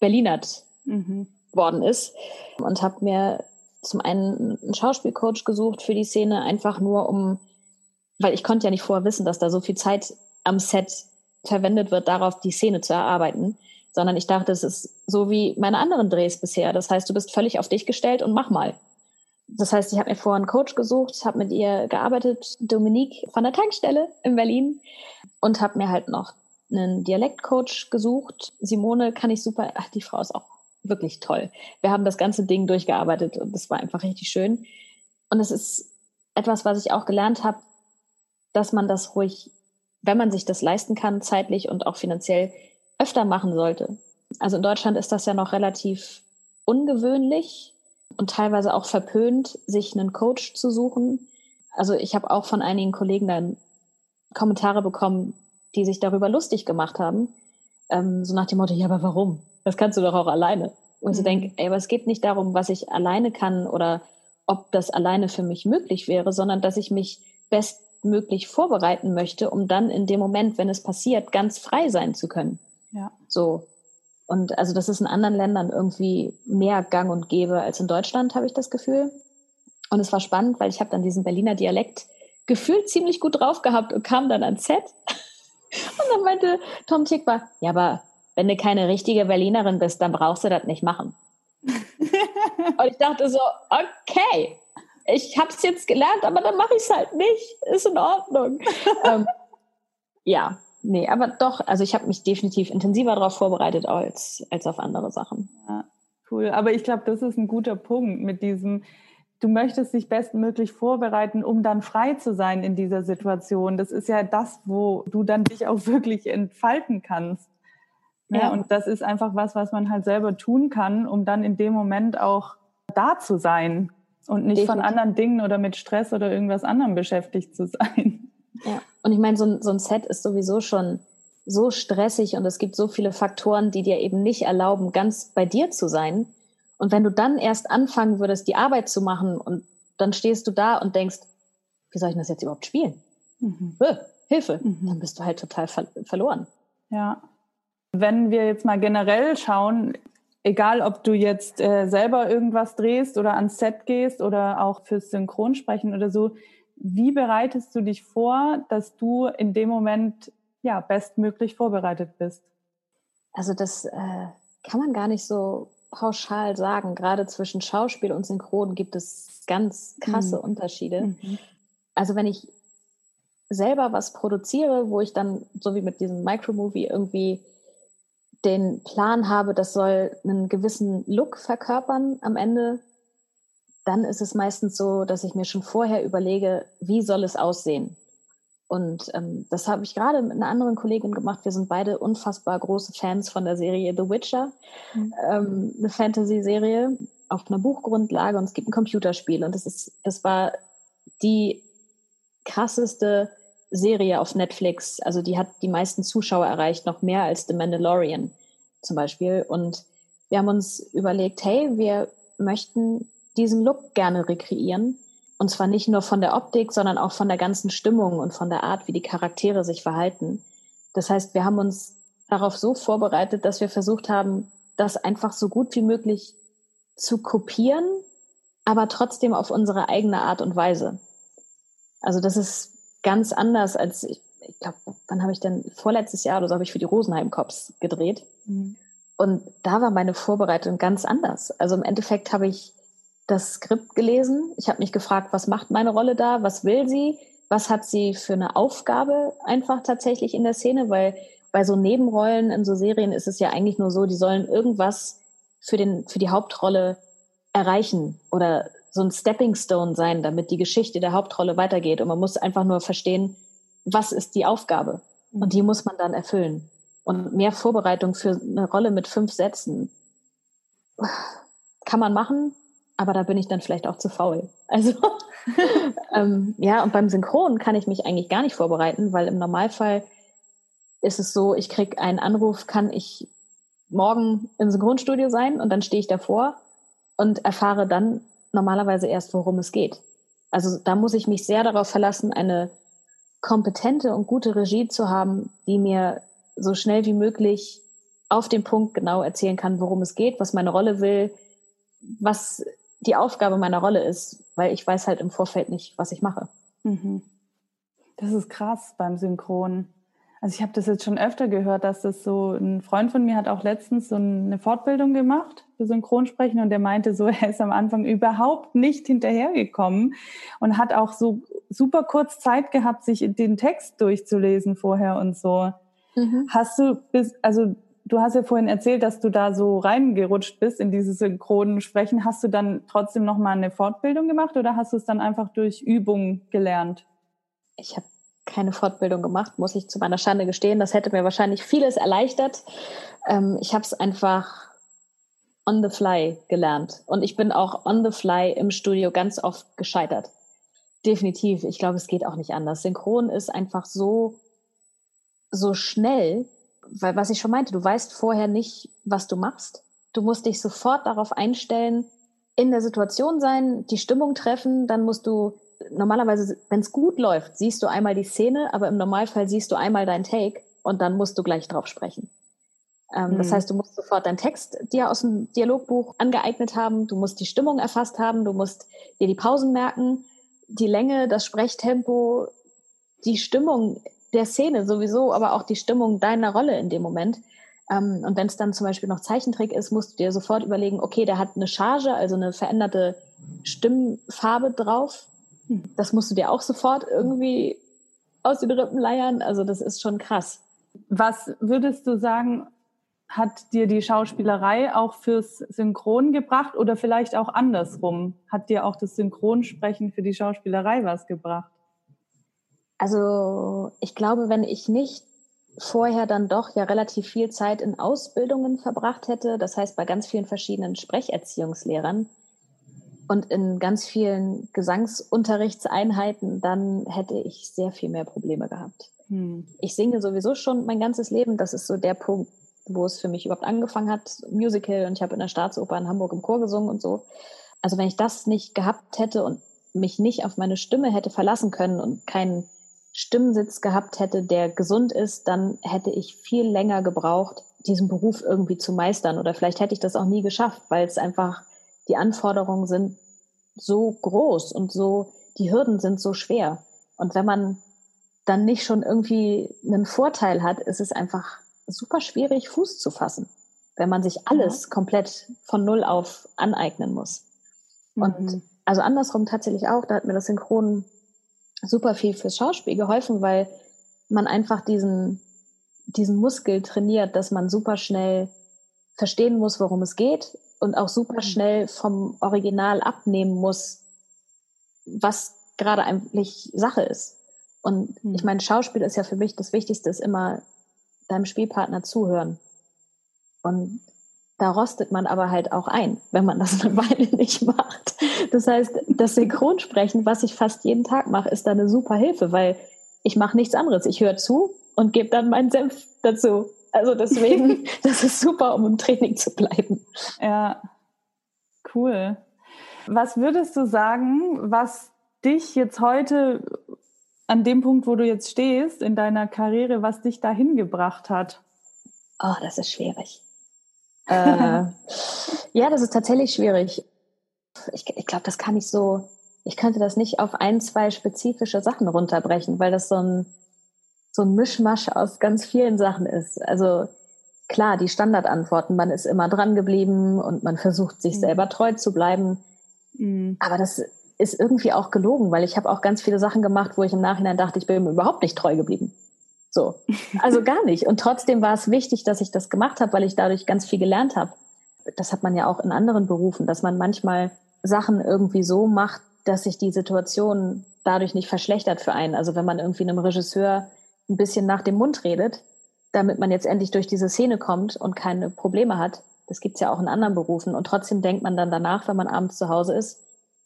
Berlinert mhm. worden ist. Und habe mir zum einen einen Schauspielcoach gesucht für die Szene, einfach nur um, weil ich konnte ja nicht vorher wissen, dass da so viel Zeit am Set verwendet wird, darauf die Szene zu erarbeiten, sondern ich dachte, es ist so wie meine anderen Drehs bisher. Das heißt, du bist völlig auf dich gestellt und mach mal. Das heißt, ich habe mir vorher einen Coach gesucht, habe mit ihr gearbeitet, Dominique von der Tankstelle in Berlin und habe mir halt noch einen Dialektcoach gesucht. Simone kann ich super, ach, die Frau ist auch wirklich toll. Wir haben das ganze Ding durchgearbeitet und es war einfach richtig schön. Und es ist etwas, was ich auch gelernt habe, dass man das ruhig, wenn man sich das leisten kann, zeitlich und auch finanziell öfter machen sollte. Also in Deutschland ist das ja noch relativ ungewöhnlich, und teilweise auch verpönt, sich einen Coach zu suchen. Also ich habe auch von einigen Kollegen dann Kommentare bekommen, die sich darüber lustig gemacht haben. Ähm, so nach dem Motto, ja, aber warum? Das kannst du doch auch alleine. Und mhm. ich denke, ey, aber es geht nicht darum, was ich alleine kann oder ob das alleine für mich möglich wäre, sondern dass ich mich bestmöglich vorbereiten möchte, um dann in dem Moment, wenn es passiert, ganz frei sein zu können. Ja. So. Und also das ist in anderen Ländern irgendwie mehr gang und gäbe als in Deutschland, habe ich das Gefühl. Und es war spannend, weil ich habe dann diesen Berliner Dialekt gefühlt ziemlich gut drauf gehabt und kam dann ans Set. Und dann meinte Tom Tickbar, ja, aber wenn du keine richtige Berlinerin bist, dann brauchst du das nicht machen. und ich dachte so, okay, ich habe es jetzt gelernt, aber dann mache ich es halt nicht. Ist in Ordnung. ähm, ja, nee, aber doch, also ich habe mich definitiv intensiver darauf vorbereitet als, als auf andere Sachen. Ja, Cool, aber ich glaube, das ist ein guter Punkt mit diesem, du möchtest dich bestmöglich vorbereiten, um dann frei zu sein in dieser Situation. Das ist ja das, wo du dann dich auch wirklich entfalten kannst. Ne? Ja. Und das ist einfach was, was man halt selber tun kann, um dann in dem Moment auch da zu sein und nicht Definitiv. von anderen Dingen oder mit Stress oder irgendwas anderem beschäftigt zu sein. Ja, und ich meine, so ein, so ein Set ist sowieso schon so stressig und es gibt so viele Faktoren, die dir eben nicht erlauben, ganz bei dir zu sein. Und wenn du dann erst anfangen würdest, die Arbeit zu machen und dann stehst du da und denkst, wie soll ich das jetzt überhaupt spielen? Mhm. Äh, Hilfe, mhm. dann bist du halt total ver verloren. Ja. Wenn wir jetzt mal generell schauen, egal ob du jetzt äh, selber irgendwas drehst oder ans Set gehst oder auch fürs Synchronsprechen oder so, wie bereitest du dich vor, dass du in dem Moment ja bestmöglich vorbereitet bist? Also das äh, kann man gar nicht so pauschal sagen. Gerade zwischen Schauspiel und Synchron gibt es ganz krasse mhm. Unterschiede. Mhm. Also wenn ich selber was produziere, wo ich dann so wie mit diesem Micromovie irgendwie den Plan habe, das soll einen gewissen Look verkörpern am Ende, dann ist es meistens so, dass ich mir schon vorher überlege, wie soll es aussehen. Und ähm, das habe ich gerade mit einer anderen Kollegin gemacht. Wir sind beide unfassbar große Fans von der Serie The Witcher, mhm. ähm, eine Fantasy-Serie auf einer Buchgrundlage und es gibt ein Computerspiel und das ist, das war die krasseste Serie auf Netflix. Also die hat die meisten Zuschauer erreicht, noch mehr als The Mandalorian zum Beispiel. Und wir haben uns überlegt, hey, wir möchten diesen Look gerne rekreieren und zwar nicht nur von der Optik, sondern auch von der ganzen Stimmung und von der Art, wie die Charaktere sich verhalten. Das heißt, wir haben uns darauf so vorbereitet, dass wir versucht haben, das einfach so gut wie möglich zu kopieren, aber trotzdem auf unsere eigene Art und Weise. Also das ist ganz anders als ich, ich glaube, wann habe ich denn vorletztes Jahr oder so habe ich für die Rosenheim Cops gedreht. Mhm. Und da war meine Vorbereitung ganz anders. Also im Endeffekt habe ich das Skript gelesen. Ich habe mich gefragt, was macht meine Rolle da? Was will sie? Was hat sie für eine Aufgabe einfach tatsächlich in der Szene? Weil bei so Nebenrollen in so Serien ist es ja eigentlich nur so, die sollen irgendwas für, den, für die Hauptrolle erreichen oder so ein Stepping Stone sein, damit die Geschichte der Hauptrolle weitergeht. Und man muss einfach nur verstehen, was ist die Aufgabe? Und die muss man dann erfüllen. Und mehr Vorbereitung für eine Rolle mit fünf Sätzen kann man machen, aber da bin ich dann vielleicht auch zu faul. Also ähm, ja, und beim Synchron kann ich mich eigentlich gar nicht vorbereiten, weil im Normalfall ist es so, ich kriege einen Anruf, kann ich morgen im Synchronstudio sein und dann stehe ich davor und erfahre dann normalerweise erst, worum es geht. Also da muss ich mich sehr darauf verlassen, eine kompetente und gute Regie zu haben, die mir so schnell wie möglich auf den Punkt genau erzählen kann, worum es geht, was meine Rolle will, was die Aufgabe meiner Rolle ist, weil ich weiß halt im Vorfeld nicht, was ich mache. Mhm. Das ist krass beim Synchron. Also ich habe das jetzt schon öfter gehört, dass das so ein Freund von mir hat auch letztens so eine Fortbildung gemacht für Synchronsprechen und der meinte so, er ist am Anfang überhaupt nicht hinterhergekommen und hat auch so super kurz Zeit gehabt, sich den Text durchzulesen vorher und so. Mhm. Hast du bis, also Du hast ja vorhin erzählt, dass du da so reingerutscht bist in dieses synchronen Sprechen. Hast du dann trotzdem noch mal eine Fortbildung gemacht oder hast du es dann einfach durch Übung gelernt? Ich habe keine Fortbildung gemacht, muss ich zu meiner Schande gestehen. Das hätte mir wahrscheinlich vieles erleichtert. Ähm, ich habe es einfach on the fly gelernt. Und ich bin auch on the fly im Studio ganz oft gescheitert. Definitiv. Ich glaube, es geht auch nicht anders. Synchron ist einfach so, so schnell weil was ich schon meinte, du weißt vorher nicht, was du machst. Du musst dich sofort darauf einstellen, in der Situation sein, die Stimmung treffen, dann musst du normalerweise, wenn es gut läuft, siehst du einmal die Szene, aber im Normalfall siehst du einmal dein Take und dann musst du gleich drauf sprechen. Ähm, mhm. Das heißt, du musst sofort deinen Text dir aus dem Dialogbuch angeeignet haben, du musst die Stimmung erfasst haben, du musst dir die Pausen merken, die Länge, das Sprechtempo, die Stimmung der Szene sowieso, aber auch die Stimmung deiner Rolle in dem Moment. Ähm, und wenn es dann zum Beispiel noch Zeichentrick ist, musst du dir sofort überlegen, okay, der hat eine Charge, also eine veränderte Stimmfarbe drauf. Das musst du dir auch sofort irgendwie aus den Rippen leiern. Also das ist schon krass. Was würdest du sagen, hat dir die Schauspielerei auch fürs Synchron gebracht oder vielleicht auch andersrum? Hat dir auch das Synchronsprechen für die Schauspielerei was gebracht? Also ich glaube, wenn ich nicht vorher dann doch ja relativ viel Zeit in Ausbildungen verbracht hätte, das heißt bei ganz vielen verschiedenen Sprecherziehungslehrern und in ganz vielen Gesangsunterrichtseinheiten, dann hätte ich sehr viel mehr Probleme gehabt. Hm. Ich singe sowieso schon mein ganzes Leben. Das ist so der Punkt, wo es für mich überhaupt angefangen hat. Musical und ich habe in der Staatsoper in Hamburg im Chor gesungen und so. Also wenn ich das nicht gehabt hätte und mich nicht auf meine Stimme hätte verlassen können und keinen Stimmensitz gehabt hätte, der gesund ist, dann hätte ich viel länger gebraucht, diesen Beruf irgendwie zu meistern. Oder vielleicht hätte ich das auch nie geschafft, weil es einfach die Anforderungen sind so groß und so, die Hürden sind so schwer. Und wenn man dann nicht schon irgendwie einen Vorteil hat, ist es einfach super schwierig, Fuß zu fassen, wenn man sich alles ja. komplett von Null auf aneignen muss. Mhm. Und also andersrum tatsächlich auch, da hat mir das Synchron super viel fürs Schauspiel geholfen, weil man einfach diesen, diesen Muskel trainiert, dass man super schnell verstehen muss, worum es geht und auch super mhm. schnell vom Original abnehmen muss, was gerade eigentlich Sache ist. Und mhm. ich meine, Schauspiel ist ja für mich das Wichtigste, ist immer deinem Spielpartner zuhören. Und da rostet man aber halt auch ein, wenn man das eine Weile nicht macht. Das heißt, das Synchronsprechen, was ich fast jeden Tag mache, ist da eine super Hilfe, weil ich mache nichts anderes. Ich höre zu und gebe dann meinen Senf dazu. Also deswegen, das ist super, um im Training zu bleiben. Ja, cool. Was würdest du sagen, was dich jetzt heute an dem Punkt, wo du jetzt stehst in deiner Karriere, was dich dahin gebracht hat? Oh, das ist schwierig äh, ja, das ist tatsächlich schwierig. Ich, ich glaube, das kann ich so, ich könnte das nicht auf ein, zwei spezifische Sachen runterbrechen, weil das so ein, so ein Mischmasch aus ganz vielen Sachen ist. Also klar, die Standardantworten, man ist immer dran geblieben und man versucht, sich mhm. selber treu zu bleiben. Mhm. Aber das ist irgendwie auch gelogen, weil ich habe auch ganz viele Sachen gemacht, wo ich im Nachhinein dachte, ich bin überhaupt nicht treu geblieben. So, also gar nicht. Und trotzdem war es wichtig, dass ich das gemacht habe, weil ich dadurch ganz viel gelernt habe. Das hat man ja auch in anderen Berufen, dass man manchmal Sachen irgendwie so macht, dass sich die Situation dadurch nicht verschlechtert für einen. Also wenn man irgendwie einem Regisseur ein bisschen nach dem Mund redet, damit man jetzt endlich durch diese Szene kommt und keine Probleme hat. Das gibt's ja auch in anderen Berufen. Und trotzdem denkt man dann danach, wenn man abends zu Hause ist,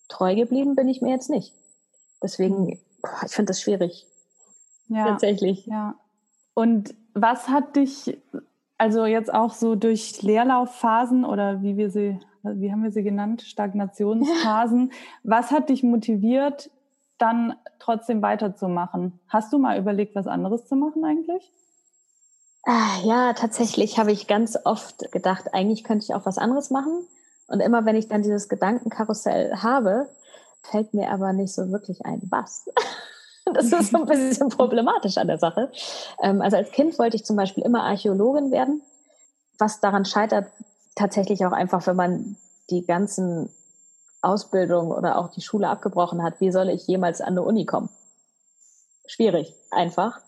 treu geblieben bin ich mir jetzt nicht. Deswegen, boah, ich finde das schwierig. Ja, tatsächlich. Ja. Und was hat dich, also jetzt auch so durch Leerlaufphasen oder wie wir sie, wie haben wir sie genannt, Stagnationsphasen, was hat dich motiviert, dann trotzdem weiterzumachen? Hast du mal überlegt, was anderes zu machen eigentlich? Ah, ja, tatsächlich habe ich ganz oft gedacht, eigentlich könnte ich auch was anderes machen. Und immer wenn ich dann dieses Gedankenkarussell habe, fällt mir aber nicht so wirklich ein, was. Das ist ein bisschen problematisch an der Sache. Ähm, also als Kind wollte ich zum Beispiel immer Archäologin werden, was daran scheitert, tatsächlich auch einfach, wenn man die ganzen Ausbildung oder auch die Schule abgebrochen hat, wie soll ich jemals an eine Uni kommen? Schwierig, einfach.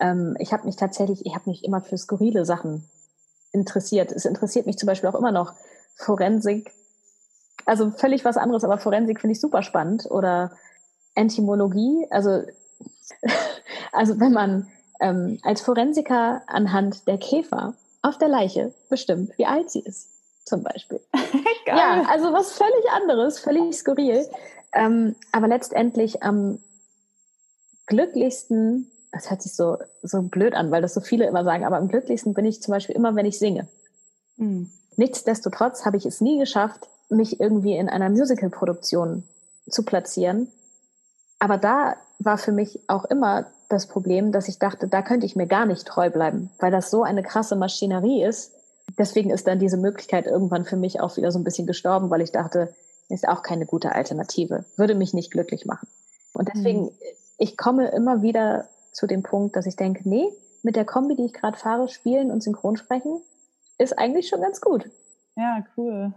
Ähm, ich habe mich tatsächlich, ich habe mich immer für skurrile Sachen interessiert. Es interessiert mich zum Beispiel auch immer noch Forensik. Also völlig was anderes, aber Forensik finde ich super spannend. Oder Entomologie, also also wenn man ähm, als Forensiker anhand der Käfer auf der Leiche bestimmt, wie alt sie ist, zum Beispiel. ja, also was völlig anderes, völlig skurril. Ähm, aber letztendlich am glücklichsten, das hört sich so, so blöd an, weil das so viele immer sagen, aber am glücklichsten bin ich zum Beispiel immer, wenn ich singe. Mhm. Nichtsdestotrotz habe ich es nie geschafft, mich irgendwie in einer Musical-Produktion zu platzieren. Aber da war für mich auch immer das Problem, dass ich dachte, da könnte ich mir gar nicht treu bleiben, weil das so eine krasse Maschinerie ist. Deswegen ist dann diese Möglichkeit irgendwann für mich auch wieder so ein bisschen gestorben, weil ich dachte, ist auch keine gute Alternative, würde mich nicht glücklich machen. Und deswegen, mhm. ich komme immer wieder zu dem Punkt, dass ich denke, nee, mit der Kombi, die ich gerade fahre, spielen und synchron sprechen, ist eigentlich schon ganz gut. Ja, cool.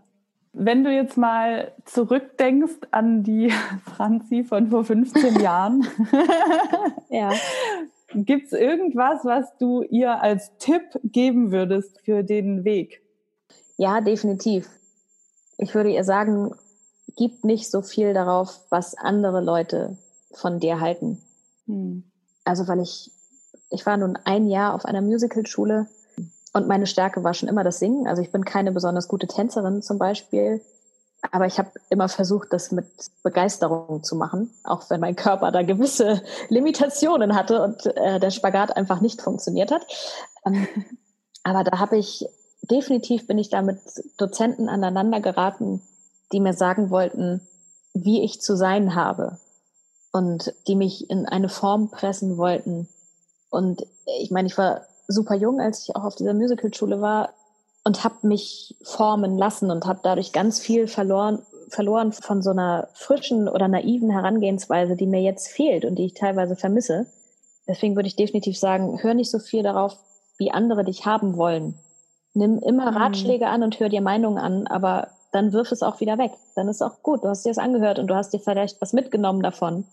Wenn du jetzt mal zurückdenkst an die Franzi von vor 15 Jahren, ja. Gibt es irgendwas, was du ihr als Tipp geben würdest für den Weg? Ja, definitiv. Ich würde ihr sagen, gib nicht so viel darauf, was andere Leute von dir halten. Hm. Also, weil ich, ich war nun ein Jahr auf einer Musicalschule und meine Stärke war schon immer das Singen. Also ich bin keine besonders gute Tänzerin zum Beispiel. Aber ich habe immer versucht, das mit Begeisterung zu machen, auch wenn mein Körper da gewisse Limitationen hatte und äh, der Spagat einfach nicht funktioniert hat. Ähm, aber da habe ich definitiv bin ich da mit Dozenten aneinander geraten, die mir sagen wollten, wie ich zu sein habe und die mich in eine Form pressen wollten. Und ich meine, ich war super jung, als ich auch auf dieser Musicalschule war und habe mich formen lassen und habe dadurch ganz viel verloren verloren von so einer frischen oder naiven Herangehensweise, die mir jetzt fehlt und die ich teilweise vermisse. Deswegen würde ich definitiv sagen, hör nicht so viel darauf, wie andere dich haben wollen. Nimm immer mhm. Ratschläge an und hör dir Meinungen an, aber dann wirf es auch wieder weg. Dann ist auch gut. Du hast dir das angehört und du hast dir vielleicht was mitgenommen davon.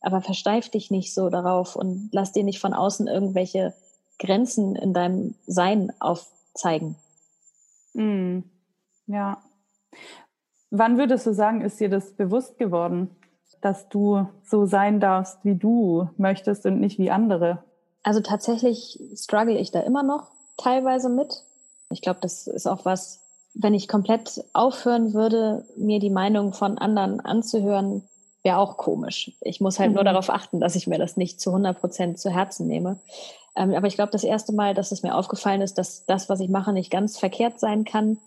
Aber versteif dich nicht so darauf und lass dir nicht von außen irgendwelche Grenzen in deinem Sein aufzeigen. Mm, ja. Wann würdest du sagen, ist dir das bewusst geworden, dass du so sein darfst, wie du möchtest und nicht wie andere? Also tatsächlich struggle ich da immer noch teilweise mit. Ich glaube, das ist auch was, wenn ich komplett aufhören würde, mir die Meinung von anderen anzuhören, wäre auch komisch. Ich muss halt mhm. nur darauf achten, dass ich mir das nicht zu 100 Prozent zu Herzen nehme. Ähm, aber ich glaube, das erste Mal, dass es mir aufgefallen ist, dass das, was ich mache, nicht ganz verkehrt sein kann,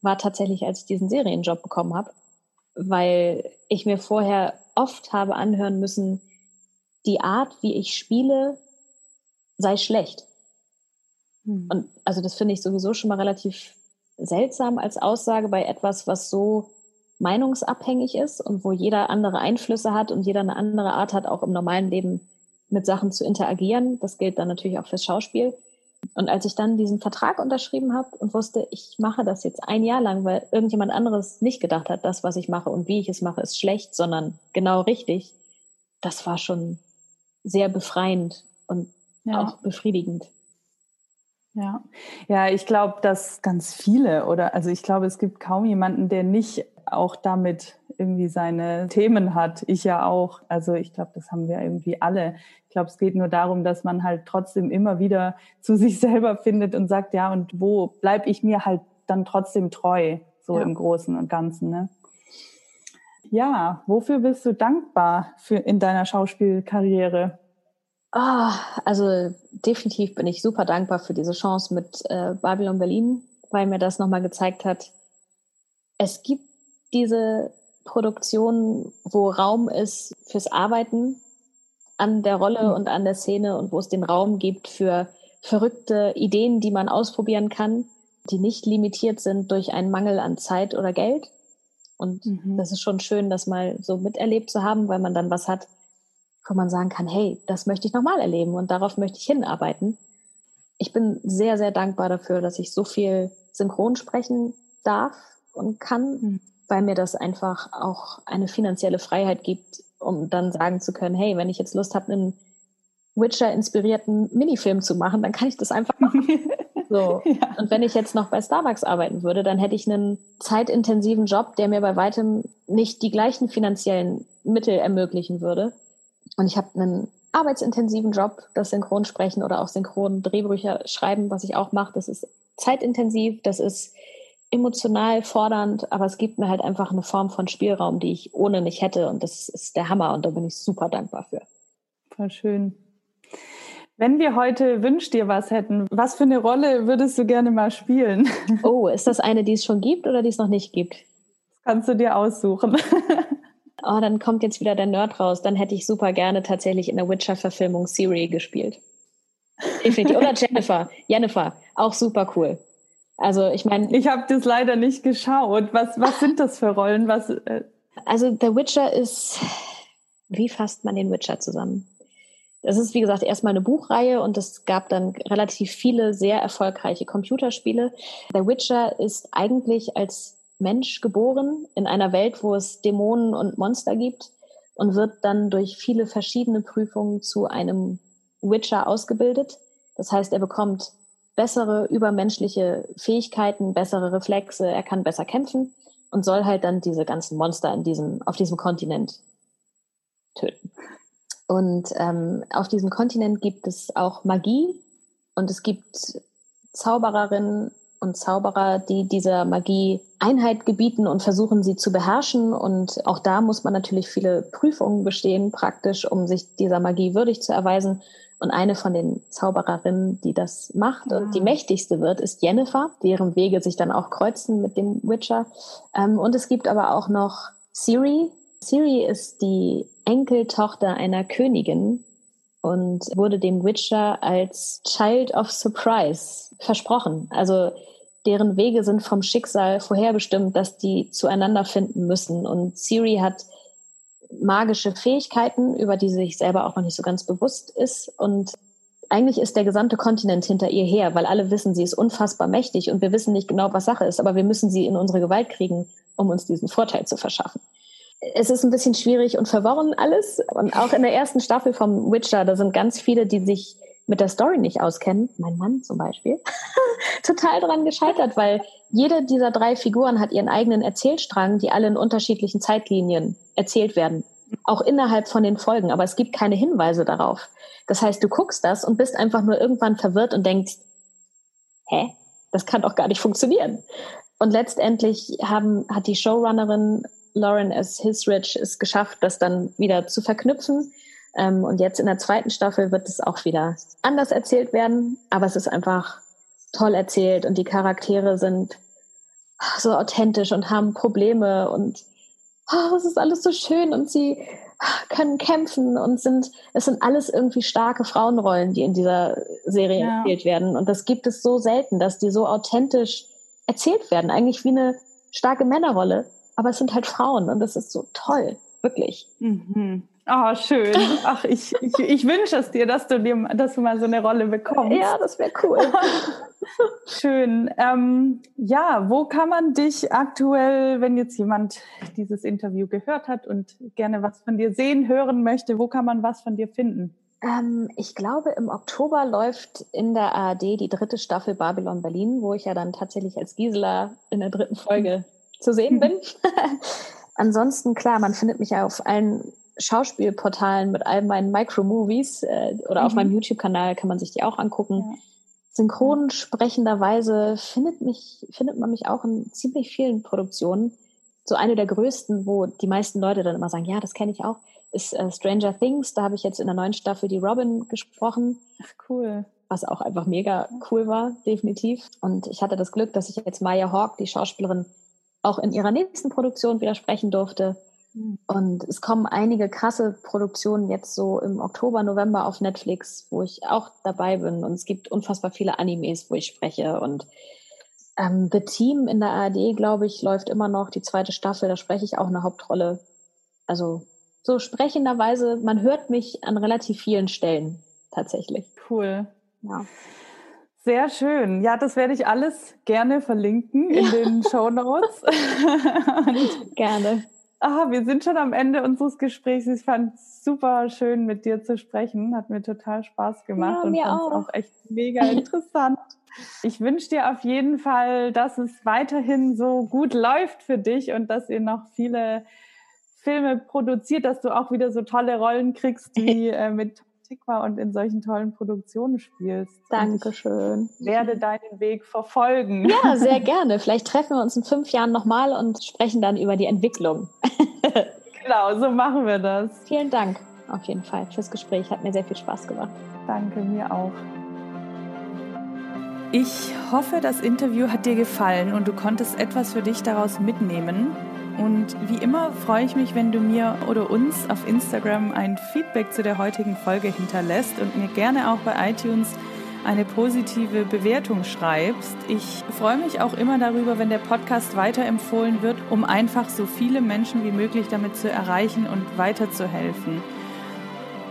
war tatsächlich, als ich diesen Serienjob bekommen habe, weil ich mir vorher oft habe anhören müssen, die Art, wie ich spiele, sei schlecht. Mhm. Und also das finde ich sowieso schon mal relativ seltsam als Aussage bei etwas, was so meinungsabhängig ist und wo jeder andere Einflüsse hat und jeder eine andere Art hat, auch im normalen Leben mit Sachen zu interagieren. Das gilt dann natürlich auch fürs Schauspiel. Und als ich dann diesen Vertrag unterschrieben habe und wusste, ich mache das jetzt ein Jahr lang, weil irgendjemand anderes nicht gedacht hat, das, was ich mache und wie ich es mache, ist schlecht, sondern genau richtig, das war schon sehr befreiend und ja. auch befriedigend. Ja, ja, ich glaube, dass ganz viele oder also ich glaube, es gibt kaum jemanden, der nicht auch damit irgendwie seine Themen hat. Ich ja auch. Also ich glaube, das haben wir irgendwie alle. Ich glaube, es geht nur darum, dass man halt trotzdem immer wieder zu sich selber findet und sagt, ja, und wo bleib ich mir halt dann trotzdem treu, so ja. im Großen und Ganzen. Ne? Ja, wofür bist du dankbar für in deiner Schauspielkarriere? Oh, also definitiv bin ich super dankbar für diese Chance mit äh, Babylon Berlin, weil mir das nochmal gezeigt hat, es gibt diese Produktion, wo Raum ist fürs Arbeiten an der Rolle mhm. und an der Szene und wo es den Raum gibt für verrückte Ideen, die man ausprobieren kann, die nicht limitiert sind durch einen Mangel an Zeit oder Geld. Und mhm. das ist schon schön, das mal so miterlebt zu haben, weil man dann was hat, wo man sagen kann, hey, das möchte ich nochmal erleben und darauf möchte ich hinarbeiten. Ich bin sehr, sehr dankbar dafür, dass ich so viel synchron sprechen darf und kann. Mhm weil mir das einfach auch eine finanzielle Freiheit gibt, um dann sagen zu können, hey, wenn ich jetzt Lust habe, einen Witcher-inspirierten Minifilm zu machen, dann kann ich das einfach machen. So. Ja. Und wenn ich jetzt noch bei Starbucks arbeiten würde, dann hätte ich einen zeitintensiven Job, der mir bei weitem nicht die gleichen finanziellen Mittel ermöglichen würde. Und ich habe einen arbeitsintensiven Job, das Synchronsprechen oder auch Synchron-Drehbücher schreiben, was ich auch mache. Das ist zeitintensiv, das ist emotional fordernd, aber es gibt mir halt einfach eine Form von Spielraum, die ich ohne nicht hätte. Und das ist der Hammer und da bin ich super dankbar für. Voll schön. Wenn wir heute Wünsch dir was hätten, was für eine Rolle würdest du gerne mal spielen? Oh, ist das eine, die es schon gibt oder die es noch nicht gibt? Das kannst du dir aussuchen. Oh, dann kommt jetzt wieder der Nerd raus. Dann hätte ich super gerne tatsächlich in der Witcher-Verfilmung Siri gespielt. Definitiv. Oder Jennifer. Jennifer, auch super cool. Also ich meine. Ich habe das leider nicht geschaut. Was, was sind das für Rollen? Was, äh also The Witcher ist, wie fasst man den Witcher zusammen? Das ist, wie gesagt, erstmal eine Buchreihe und es gab dann relativ viele sehr erfolgreiche Computerspiele. The Witcher ist eigentlich als Mensch geboren in einer Welt, wo es Dämonen und Monster gibt und wird dann durch viele verschiedene Prüfungen zu einem Witcher ausgebildet. Das heißt, er bekommt bessere übermenschliche Fähigkeiten, bessere Reflexe, er kann besser kämpfen und soll halt dann diese ganzen Monster in diesem, auf diesem Kontinent töten. Und ähm, auf diesem Kontinent gibt es auch Magie und es gibt Zaubererinnen und Zauberer, die dieser Magie Einheit gebieten und versuchen, sie zu beherrschen. Und auch da muss man natürlich viele Prüfungen bestehen, praktisch, um sich dieser Magie würdig zu erweisen. Und eine von den Zaubererinnen, die das macht und die ah. mächtigste wird, ist Jennifer, deren Wege sich dann auch kreuzen mit dem Witcher. Ähm, und es gibt aber auch noch Siri. Siri ist die Enkeltochter einer Königin und wurde dem Witcher als Child of Surprise versprochen. Also deren Wege sind vom Schicksal vorherbestimmt, dass die zueinander finden müssen. Und Siri hat magische Fähigkeiten, über die sie sich selber auch noch nicht so ganz bewusst ist. Und eigentlich ist der gesamte Kontinent hinter ihr her, weil alle wissen, sie ist unfassbar mächtig und wir wissen nicht genau, was Sache ist, aber wir müssen sie in unsere Gewalt kriegen, um uns diesen Vorteil zu verschaffen. Es ist ein bisschen schwierig und verworren alles. Und auch in der ersten Staffel vom Witcher, da sind ganz viele, die sich mit der Story nicht auskennen, mein Mann zum Beispiel, total dran gescheitert, weil jede dieser drei Figuren hat ihren eigenen Erzählstrang, die alle in unterschiedlichen Zeitlinien erzählt werden. Auch innerhalb von den Folgen, aber es gibt keine Hinweise darauf. Das heißt, du guckst das und bist einfach nur irgendwann verwirrt und denkst, hä? Das kann doch gar nicht funktionieren. Und letztendlich haben, hat die Showrunnerin Lauren S. Hisrich es geschafft, das dann wieder zu verknüpfen ähm, und jetzt in der zweiten Staffel wird es auch wieder anders erzählt werden, aber es ist einfach toll erzählt und die Charaktere sind so authentisch und haben Probleme und oh, es ist alles so schön und sie können kämpfen und sind, es sind alles irgendwie starke Frauenrollen, die in dieser Serie ja. erzählt werden. Und das gibt es so selten, dass die so authentisch erzählt werden. Eigentlich wie eine starke Männerrolle, aber es sind halt Frauen und das ist so toll, wirklich. Mhm. Oh, schön. Ach, ich, ich, ich wünsche es dir, dass du, dir, dass du mal so eine Rolle bekommst. Ja, das wäre cool. schön. Ähm, ja, wo kann man dich aktuell, wenn jetzt jemand dieses Interview gehört hat und gerne was von dir sehen, hören möchte, wo kann man was von dir finden? Ähm, ich glaube, im Oktober läuft in der ARD die dritte Staffel Babylon Berlin, wo ich ja dann tatsächlich als Gisela in der dritten Folge zu sehen bin. Ansonsten, klar, man findet mich ja auf allen Schauspielportalen mit all meinen Micro-Movies äh, oder mhm. auf meinem YouTube-Kanal kann man sich die auch angucken. Ja. Synchronsprechenderweise findet mich, findet man mich auch in ziemlich vielen Produktionen. So eine der größten, wo die meisten Leute dann immer sagen, ja, das kenne ich auch, ist äh, Stranger Things. Da habe ich jetzt in der neuen Staffel die Robin gesprochen. Ach, cool. Was auch einfach mega cool war, definitiv. Und ich hatte das Glück, dass ich jetzt Maya Hawk, die Schauspielerin, auch in ihrer nächsten Produktion wieder sprechen durfte. Und es kommen einige krasse Produktionen jetzt so im Oktober, November auf Netflix, wo ich auch dabei bin. Und es gibt unfassbar viele Animes, wo ich spreche. Und ähm, The Team in der ARD, glaube ich, läuft immer noch die zweite Staffel. Da spreche ich auch eine Hauptrolle. Also so sprechenderweise, man hört mich an relativ vielen Stellen tatsächlich. Cool. Ja. Sehr schön. Ja, das werde ich alles gerne verlinken in ja. den Show Notes. gerne. Ah, wir sind schon am Ende unseres Gesprächs. Ich fand es super schön, mit dir zu sprechen. Hat mir total Spaß gemacht ja, und fand es auch echt mega interessant. ich wünsche dir auf jeden Fall, dass es weiterhin so gut läuft für dich und dass ihr noch viele Filme produziert, dass du auch wieder so tolle Rollen kriegst wie äh, mit Tikva und in solchen tollen Produktionen spielst. Dankeschön. Ich werde deinen Weg verfolgen. Ja, sehr gerne. Vielleicht treffen wir uns in fünf Jahren nochmal und sprechen dann über die Entwicklung. genau, so machen wir das. Vielen Dank auf jeden Fall fürs Gespräch. Hat mir sehr viel Spaß gemacht. Danke, mir auch. Ich hoffe, das Interview hat dir gefallen und du konntest etwas für dich daraus mitnehmen. Und wie immer freue ich mich, wenn du mir oder uns auf Instagram ein Feedback zu der heutigen Folge hinterlässt und mir gerne auch bei iTunes eine positive Bewertung schreibst. Ich freue mich auch immer darüber, wenn der Podcast weiterempfohlen wird, um einfach so viele Menschen wie möglich damit zu erreichen und weiterzuhelfen.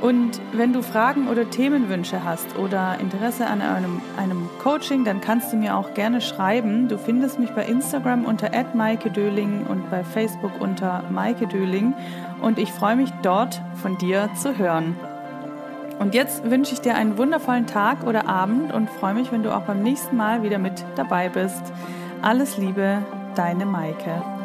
Und wenn du Fragen oder Themenwünsche hast oder Interesse an einem, einem Coaching, dann kannst du mir auch gerne schreiben. Du findest mich bei Instagram unter @maike_döling und bei Facebook unter Maike Döling und ich freue mich dort von dir zu hören. Und jetzt wünsche ich dir einen wundervollen Tag oder Abend und freue mich, wenn du auch beim nächsten Mal wieder mit dabei bist. Alles Liebe, deine Maike.